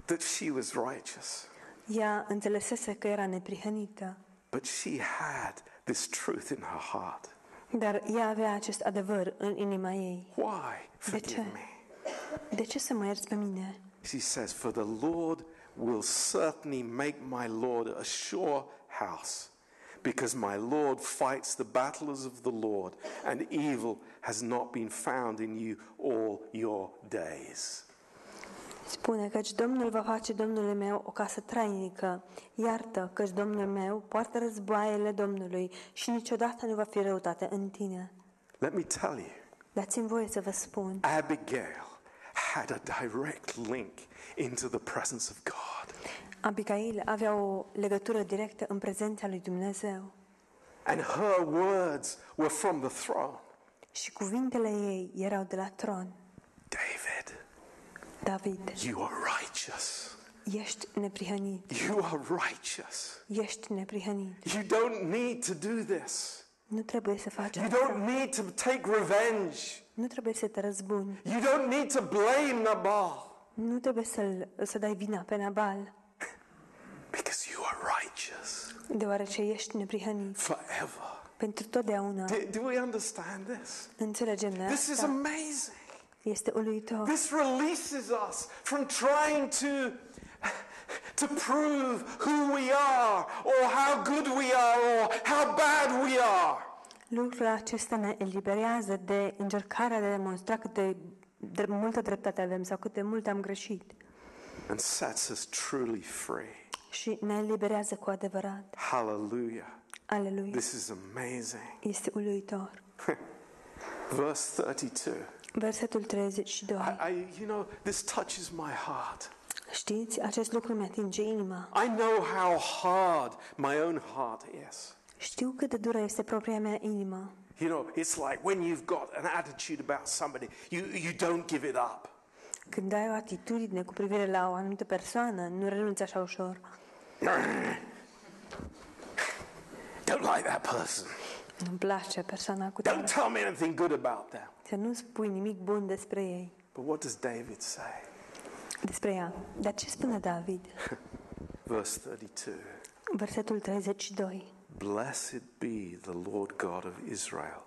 that she was righteous, Ea înțelesese că era neprihănită, but she had this truth in her heart. dar ea avea acest adevăr în inima ei. Why? Forgive ce? me. De ce să mă ierți pe mine? She says, For the Lord will certainly make my Lord a sure house, because my Lord fights the battles of the Lord, and evil has not been found in you all your days. Spune căci Domnul va face Domnului meu o casă trainică. Iartă căci Domnul meu poartă războaiele Domnului și niciodată nu va fi răutate în tine. Let me tell you, Dați-mi voie să vă spun, Abigail had a direct link into the presence of God. Abigail avea o legătură directă în prezența lui Dumnezeu And her words were from the throne. și cuvintele ei erau de la tron. David, David, you are righteous. Ești neprihănit. You are righteous. Ești neprihănit. You don't need to do this. Nu trebuie să faci You asta. don't need to take revenge. Nu trebuie să te răzbuni. You don't need to blame Nabal Nu trebuie să să dai vina pe Nabal, because you are righteous deoarece ești neprihănit. forever. Pentru totdeauna. Do, do we understand this? Înțelegem noi This is asta? amazing. Este uluitor. This releases us from trying to to prove who we are or how good we are or how bad we are. Lucrul acesta ne eliberează de încercarea de a demonstra cât de, de multă dreptate avem sau cât de mult am greșit And sets us truly free. și ne eliberează cu adevărat. Hallelujah. Aleluia. This is amazing. Este uluitor. [laughs] Verse 32. Versetul 32. Și, I, you know, this touches my heart. Știți, acest lucru mi atinge inima. I know how hard my own heart is. Știu cât de dură este propria mea inimă. You know, it's like when you've got an attitude about somebody, you, you don't give it up. Când ai o atitudine cu privire la o anumită persoană, nu renunți așa ușor. Don't like that person. Nu-mi place persoana cu Don't tine. tell me anything good about them. Să nu spui nimic bun despre ei, But what does David say? despre ea. Dar ce spune David? [laughs] Verse 32. Versetul 32. Blessed be the Lord God of Israel,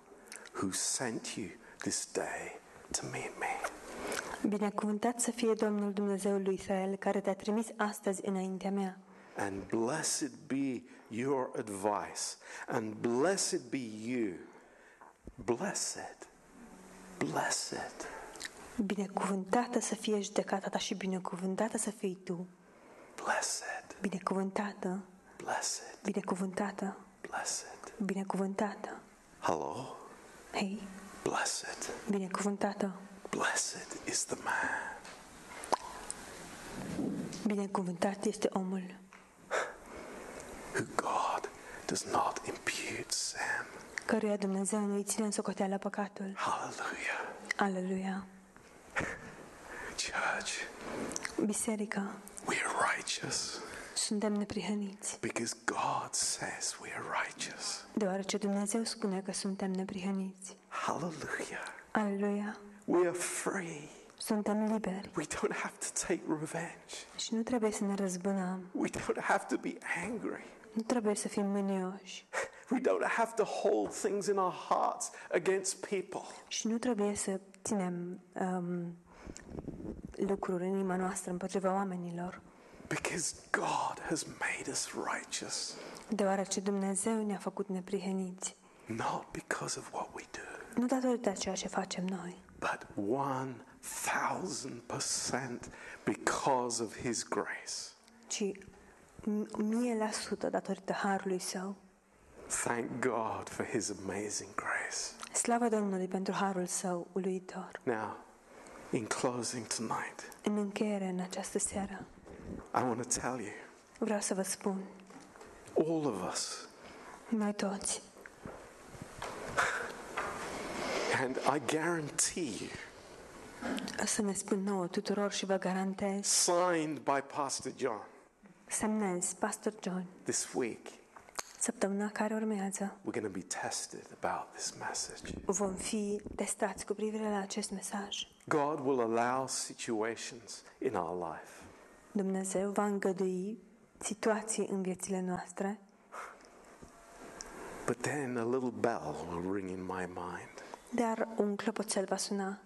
who sent you this day to meet me. Binecuvântat să fie Domnul Dumnezeul lui Israel, care te-a trimis astăzi înaintea mea. And blessed be your advice, and blessed be you. Blessed, blessed. Binecuvântată să fie judecata ta și binecuvântată să fii tu. Blessed, Binecuvântată, blessed, binecuvântată, blessed. binecuvântată. Hello, Hei, blessed, binecuvântată, blessed is the man. Binecuvântat este omul. who God does not impute sin. căruia Dumnezeu nu îi ține în socoteală păcatul. Hallelujah. Aleluia! [laughs] Church, Biserica, we are righteous suntem neprihăniți, because God says we are righteous. deoarece Dumnezeu spune că suntem neprihăniți. Hallelujah. Aleluia! We are free. Suntem liberi We don't have to take revenge. și nu trebuie să ne răzbunăm, We don't have to be angry. Nu trebuie să fim mânioși. We don't have to hold things in our hearts against people. și nu trebuie să ținem um, lucruri în inima noastră împotriva oamenilor, Because God has made us righteous, deoarece Dumnezeu ne-a făcut neprihăniți, not because of what we do, nu datorită a ceea ce facem noi, but 1000% because of His grace. ci m- mie la sută datorită harului său. Thank God for His amazing grace. Slavă Domnului pentru harul său uluitor. Now, in closing tonight, În încheiere, în această seară, I want to tell you vreau să vă spun, all of us, noi toți, and I guarantee you, o să ne spun nouă tuturor și vă garantez, signed by Pastor John semnez, Pastor John, this week, săptămâna care urmează, we're going to be tested about this message. vom fi testați cu privire la acest mesaj. God will allow situations in our life Dumnezeu va îngădui situații în viețile noastre, But then a little bell will ring in my mind. dar un clopoțel va suna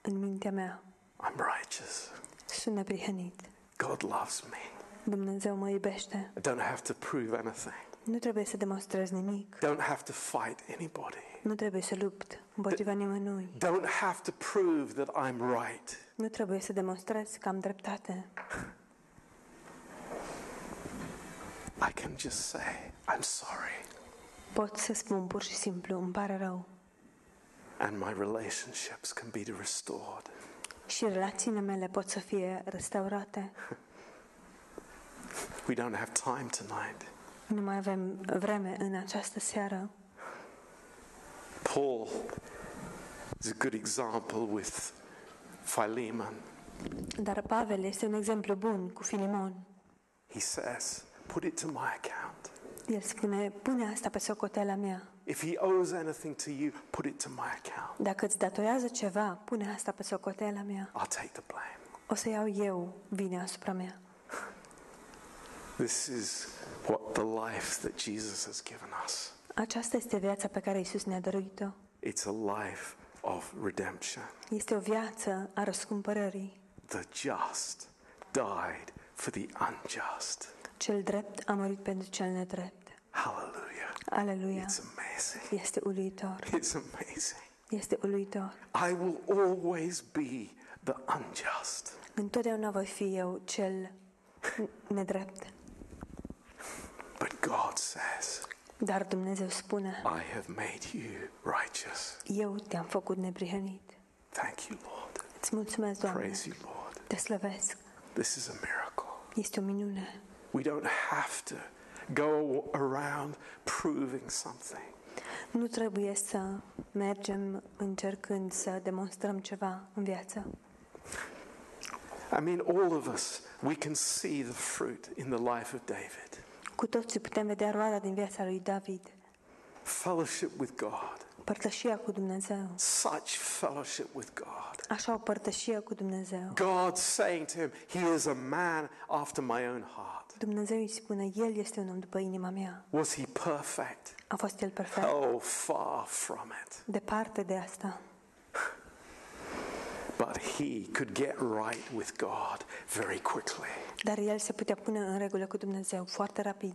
în mintea mea. I'm righteous. Sunt neprihănit. God loves me. Dumnezeu mă iubește. I don't have to prove anything. Nu trebuie să demonstrez nimic. Don't have to fight anybody. Nu trebuie să lupt împotriva nimănui. Don't have to prove that I'm right. Nu trebuie să demonstrez că am dreptate. I can just say, I'm sorry. Pot să spun pur și simplu, îmi pare rău. And my relationships can be restored. Și relațiile mele pot să fie restaurate. [laughs] We don't have time tonight. Nu mai avem vreme în această seară. Paul is a good example with Philemon. Dar Pavel este un exemplu bun cu Filimon. He says, Put it to my account. El spune, pune asta pe socoteala mea. If he owes anything to you, put it to my account. Dacă îți datorează ceva, pune asta pe socoteala mea. I'll take the blame. O să iau eu vina asupra mea. This is what the life that Jesus has given us. Aceasta este viața pe care Isus ne-a dăruit-o. It's a life of redemption. Este o viață a răscumpărării. The just died for the unjust. Cel drept a murit pentru cel nedrept. Hallelujah. Aleluia! It's amazing. Este uluitor. It's amazing. Este uluitor. I will always be the unjust. Întotdeauna voi fi eu cel nedrept. But God says, Dar Dumnezeu spune, I have made you righteous. eu te-am făcut neprihănit. Thank you, Lord. Îți mulțumesc, Doamne. Praise you, Lord. Te slăvesc. This is a miracle. Este o minune. We don't have to go around proving something. Nu trebuie să mergem încercând să demonstrăm ceva în viață. I mean, all of us, we can see the fruit in the life of David. Cu toții putem vedea roada din viața lui David. Fellowship with God. Părtășia cu Dumnezeu. Such fellowship with God. Așa o părtășie cu Dumnezeu. God saying to him, He is a man after my own heart. Dumnezeu îi spune, El este un om după inima mea. Was he perfect? A fost El perfect? Oh, far from it. Departe de asta. But he could get right with God very quickly. Dar El se putea pune în regulă cu Dumnezeu foarte rapid.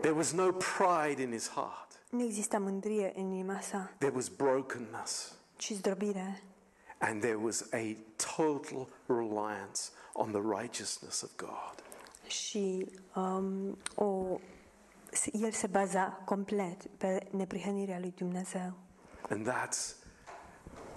There was no pride in his heart, Nu exista mândrie în inima sa, there was brokenness, ci zdrobire. and there was a total reliance on the righteousness of God. Și um, o, el se baza complet pe neprihănirea lui Dumnezeu. And that's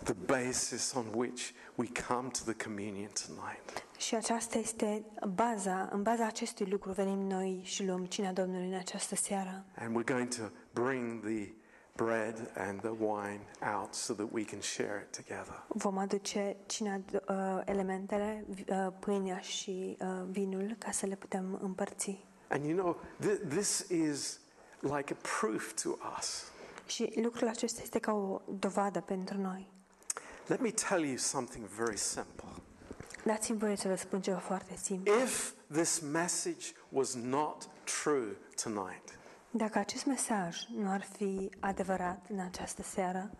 the basis on which we come to the communion tonight. Și aceasta este baza, în baza acestui lucru venim noi și luăm cina Domnului în această seară. And we're going to bring the bread and the wine out so that we can share it together. Vom aduce cina, uh, elementele, uh, pâinea și uh, vinul ca să le putem împărți. And you know, th- this is like a proof to us. Și lucrul acesta este ca o dovadă pentru noi. Let me tell you something very simple. Dați-mi voie să vă spun ceva foarte simplu. If this message was not true tonight, Dacă acest mesaj nu ar fi adevărat în această seară,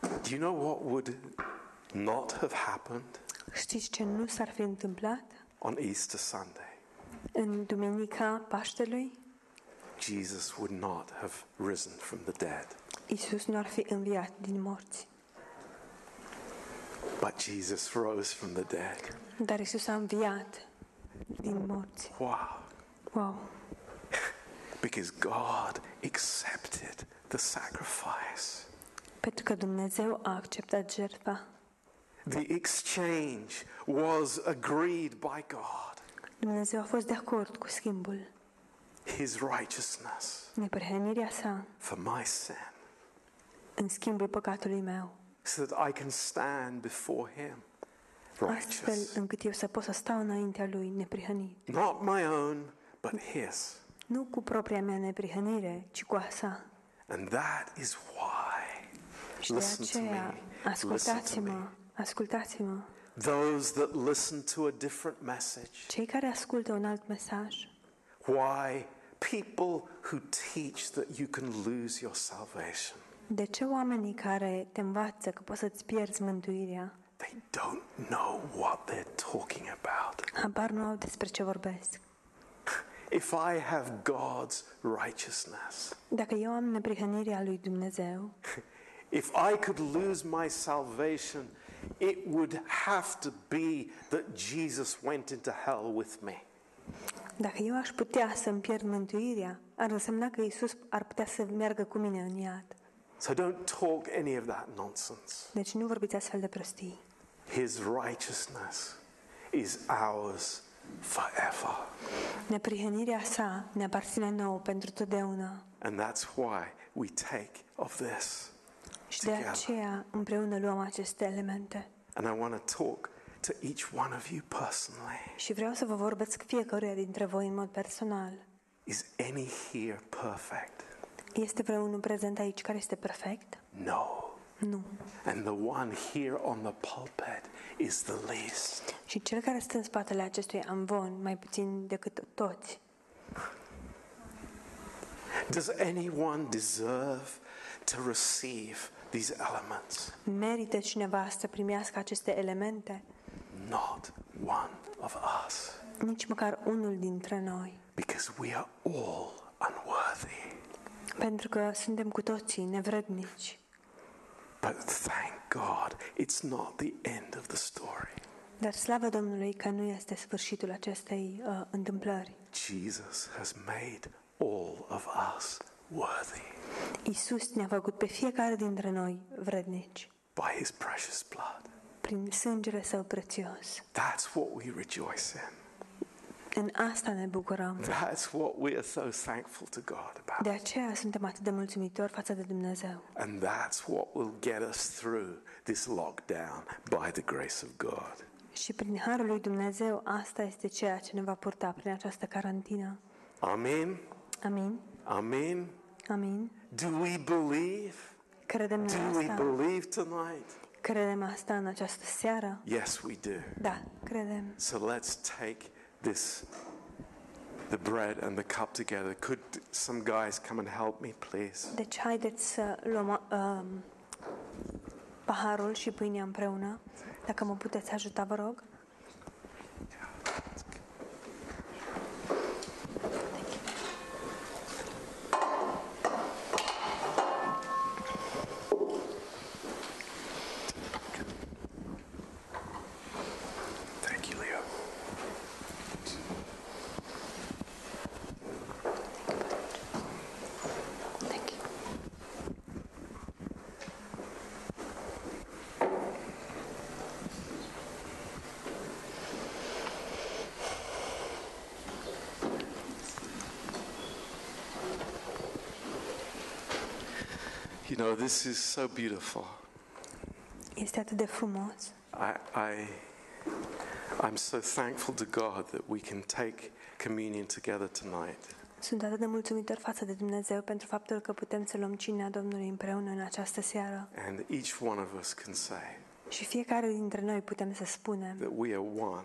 do you know what would not have happened știți ce nu s-ar fi întâmplat? on Easter Sunday? În Duminica Paștelui, Jesus would not have risen from the dead. Isus nu ar fi înviat din morți. But Jesus rose from the dead. Dar Isus a înviat din morți. Wow. Wow! Because God accepted the sacrifice. Pentru că Dumnezeu a acceptat jertfa. The exchange was agreed by God. Dumnezeu a fost de acord cu schimbul. His righteousness Neprihănirea sa for my sin. în schimbul păcatului meu. So that I can stand before Him Astfel righteous. încât eu să pot să stau înaintea Lui neprihănit. Not my own, but His. Nu cu propria mea neprihănire, ci cu a sa. And that is why, Și de listen to aceea, me, listen to ascultați-mă, me. ascultați-mă. Those that listen to a different message, Cei care ascultă un alt mesaj, why people who teach that you can lose your salvation, de ce oamenii care te învață că poți să-ți pierzi mântuirea, they don't know what they're talking about. habar nu au despre ce vorbesc? If I have God's righteousness, Dacă eu am neprihănirea lui Dumnezeu, if I could lose my salvation, it would have to be that Jesus went into hell with me. dacă eu aș putea să-mi pierd mântuirea, ar însemna că Isus ar putea să meargă cu mine în iad. So don't talk any of that nonsense. Deci nu vorbiți astfel de prostii. His righteousness is ours forever. Neprihănirea sa ne aparține nouă pentru totdeauna. And that's why we take of this. Și de Together. aceea împreună luăm aceste elemente. And I want to talk to each one of you personally. Și vreau să vă vorbesc fiecăruia dintre voi în mod personal. Is any here perfect? Este vreunul prezent aici care este perfect? No. Nu. And the one here on the pulpit is the least. Și cel care stă în spatele acestui amvon, mai puțin decât toți, Does anyone deserve to receive these elements? merită cineva să primească aceste elemente? Not one of us. Nici măcar unul dintre noi. Because we are all unworthy. Pentru că suntem cu toții nevrednici. But thank God, it's not the end of the story. Dar slavă Domnului că nu este sfârșitul acestei uh, întâmplări. Jesus has made all of us worthy Isus ne-a făcut pe fiecare dintre noi vrednici by his precious blood. prin sângele său prețios. That's what we rejoice in. În asta ne bucurăm. That's what we are so thankful to God about. De aceea suntem atât de mulțumitori față de Dumnezeu. And that's what will get us through this lockdown by the grace of God. Și prin harul lui Dumnezeu, asta este ceea ce ne va purta prin această carantină. Amen. Amin? Amen. Amin? Do we believe? Credem Do în we asta? believe tonight? Credem asta în această seară? Yes, we do. Da, credem. So let's take this, the bread and the cup together. Could some guys come and help me, please? Deci haideți să luăm um, paharul și pâinea împreună. Dacă mă puteți ajuta, vă rog. Thank you, Leo. Thank you. You know, this is so beautiful. Este atât de frumos. I, I, I'm so thankful to God that we can take communion together tonight. Sunt atât de mulțumitor față de Dumnezeu pentru faptul că putem să luăm cinea Domnului împreună în această seară. And each one of us can say Și fiecare dintre noi putem să spunem that we are one,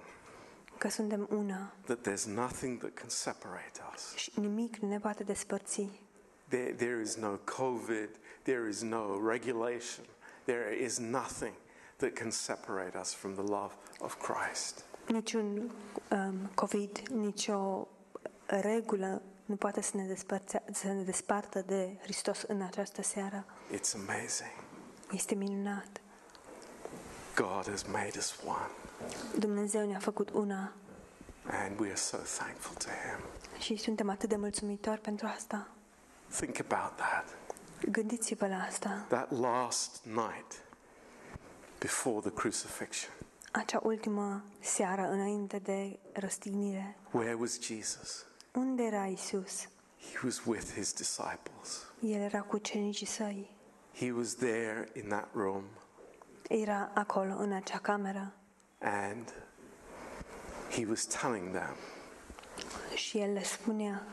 că suntem una that there's nothing that can separate us. și nimic nu ne poate despărți. There, there is no COVID, there is no regulation, there is nothing that can separate us from the love of Christ. Niciun um, COVID, nicio regulă nu poate să ne, să ne despartă de Hristos în această seară. It's amazing. Este minunat. God has made us one, Dumnezeu ne-a făcut una and we are so thankful to Him. și suntem atât de mulțumitori pentru asta. Think about that. Gândiți-vă la asta. That last night before the crucifixion, Acea ultimă seară înainte de răstignire. where was Jesus? Unde era Isus? He was with His disciples. El era cu săi. He was there in that room, Era acolo, în acea cameră. and He was telling them Și el le spunea,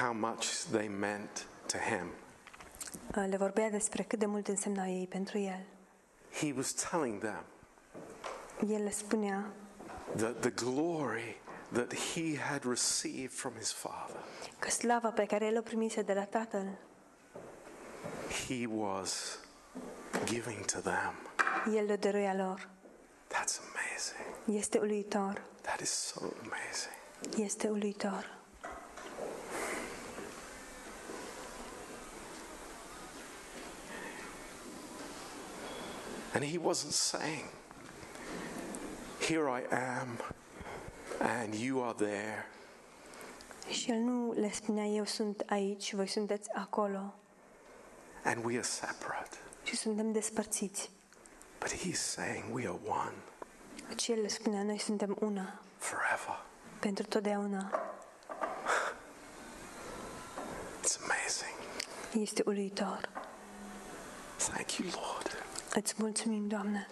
how much they meant to Him. Uh, le vorbea despre cât de mult însemnau ei pentru el. He was telling them El le spunea that the glory that He had received from His Father, că slava pe care el o primise de la Tatăl, He was giving to them. el le dăruia lor. That's amazing. Este uluitor. That is so amazing. Este uluitor. And he wasn't saying, Here I am, and you are there. Și el nu le spunea, eu sunt aici, voi sunteți acolo and we are separate. și suntem despărțiți. But he's saying we are one Ci el le spunea, noi suntem una, forever. pentru totdeauna. It's amazing. Este uluitor. Thank you, Lord. Îți mulțumim, Doamne.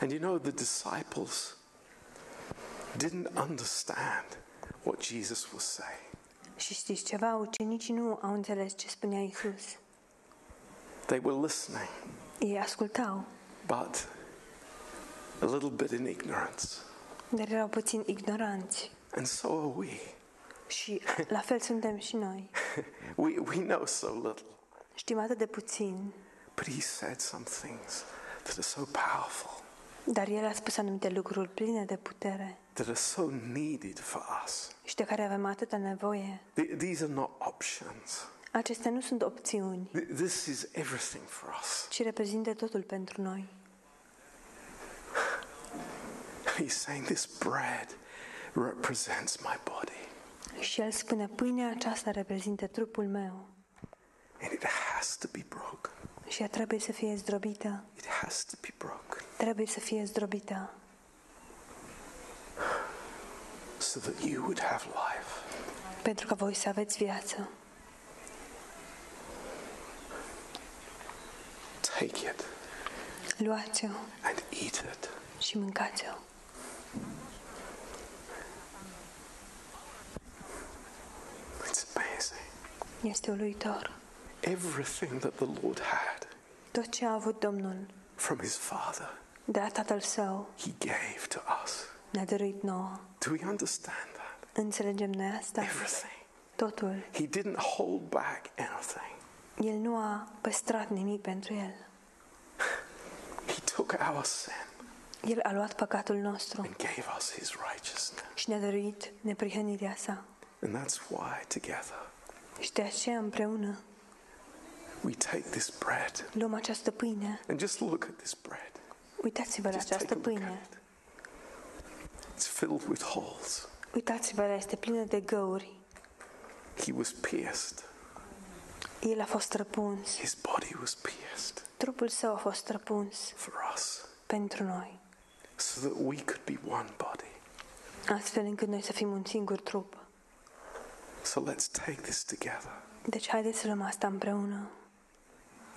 And you know, the disciples didn't understand what Jesus was saying. Și știți ceva? Ucenicii nu au înțeles ce spunea Isus. They were listening, Ei ascultau, but a little bit in ignorance. dar erau puțin ignoranți. And so are we. Și la fel suntem și noi. [laughs] We, we know so little. Știm atât de puțin, But he said some things that are so powerful, dar El a spus anumite lucruri pline de putere that are so needed for us. și de care avem atâta nevoie. Th- These are not options. Acestea nu sunt opțiuni, Th- This is everything for us. ci reprezintă totul pentru noi. He's saying this bread represents my body. Și El spune, pâinea aceasta reprezintă trupul meu And it has to be broken. Și ea trebuie să fie zdrobită. It has to be broken Trebuie să fie zdrobită so that you would have life. pentru că voi să aveți viață. Take it Luați-o and eat it. și mâncați-o. It's amazing. Este uluitor. Everything that the Lord had Tot ce a avut Domnul from his Father, de la Tatăl Său he gave to us. ne-a dăruit nouă. Do we understand that? Înțelegem noi asta? Everything. Totul. He didn't hold back anything. El nu a păstrat nimic pentru El. He took our sin El a luat păcatul nostru and gave us his righteousness. și ne-a dăruit neprihănirea sa. And that's why together Și de aceea împreună we take this bread luăm această pâine. and just look at this bread. Uitați-vă la Just take a această pâine. it. It's filled with holes. Uitați-vă la este plină de găuri. He was pierced. El a fost răpuns. His body was pierced Trupul său a fost răpuns for us pentru noi, so that we could be one body. astfel încât noi să fim un singur trup. So let's take this together Deci haideți să luăm asta împreună,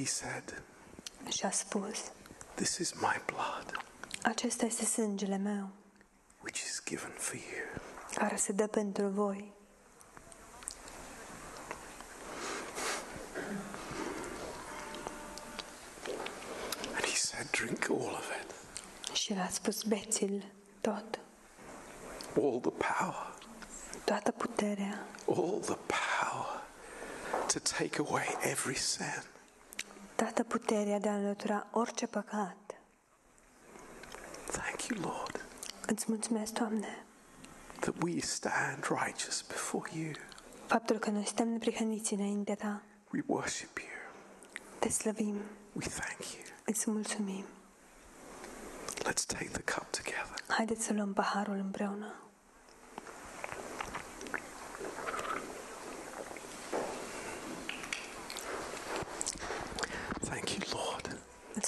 he said, și a spus, This is my blood, acesta este sângele meu, which is given for you. care se dă pentru voi. And he said, Drink all of it. Și l-a spus, beți-l tot, All the power, toată puterea, all the power to take away every sin. Toată puterea de a înlătura orice păcat. Thank you, Lord, Îți mulțumesc, Doamne, that we stand righteous before you. faptul că noi suntem neprihăniți înaintea Ta. We worship you. Te slăvim, We thank you. îți mulțumim. Let's take the cup together. Haideți să luăm paharul împreună.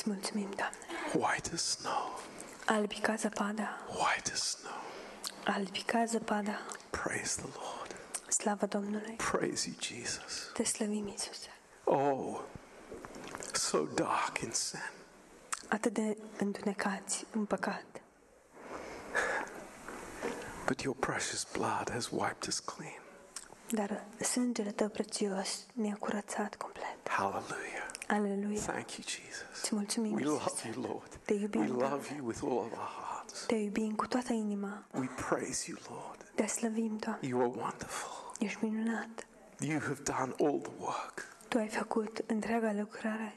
Îți mulțumim, Doamne. White as snow. Albi ca zăpada, White as snow. albi ca zăpada. Praise the Lord. Slavă Domnului. Praise you, Jesus. Te slăvim, Iisuse. Oh, so dark in sin. Atât de întunecați în păcat. But your precious blood has wiped us clean. Dar sângele Tău prețios ne-a curățat complet. Hallelujah. Aleluia. Thank you, Jesus. Îți mulțumim, We love Iisuse. you, Lord. Te iubim, We Doamne. love you with all of our hearts. Te iubim cu toată inima. We praise you, Lord. Te slăvim, Doamne. You are wonderful. Ești minunat. You have done all the work. Tu ai făcut întreaga lucrare.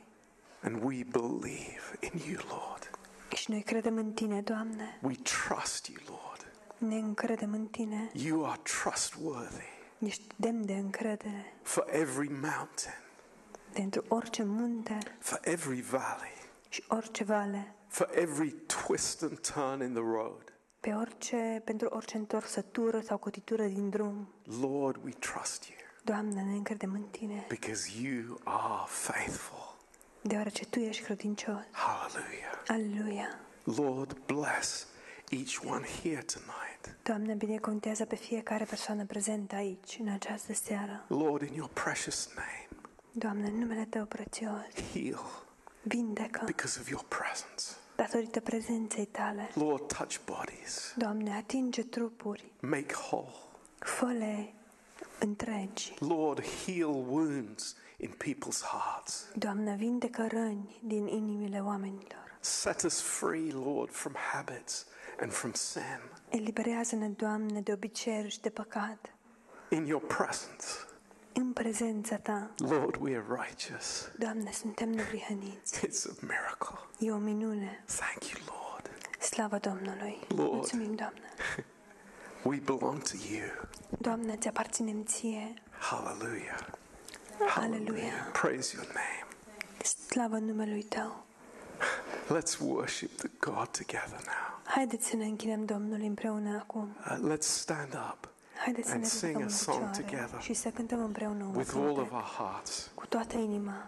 And we believe in you, Lord. Și noi credem în Tine, Doamne. We trust you, Lord. Ne încredem în Tine. You are trustworthy. Ești demn de încredere for every mountain, pentru orice munte for every valley, și orice vale, for every twist and turn in the road. pe orice, pentru orice întorsătură sau cotitură din drum. Lord, we trust you Doamne, ne încredem în Tine, because you are faithful. deoarece Tu ești credincios. Hallelujah. Aleluia! Lord, bless each one here tonight. Doamne, binecontează pe fiecare persoană prezentă aici, în această seară. Lord, in your precious name, Doamne, în numele Tău prețios, heal vindecă because of your presence. datorită prezenței Tale. Lord, touch bodies, Doamne, atinge trupuri, make whole. fă întregi. Lord, heal wounds in people's hearts. Doamne, vindecă răni din inimile oamenilor. Set us free, Lord, from habits and from sin. Doamne, de obiceiuri și de păcat. In your presence, În prezența Ta, Lord, we are righteous. Doamne, suntem neprihăniți. It's a miracle. E o minune. Thank you, Lord. Slavă Domnului! Lord. Mulțumim, Doamne! [laughs] We belong to you. Doamne, ți aparținem Ție. Hallelujah. Hallelujah. Praise your name. Slavă numelui Tău! Let's worship the God together now. Haideți să ne închinăm Domnului împreună acum. Uh, let's stand up Haideți să And ne sing ridicăm a în song picioare together și să cântăm împreună un with all of cântec our hearts. cu toată inima.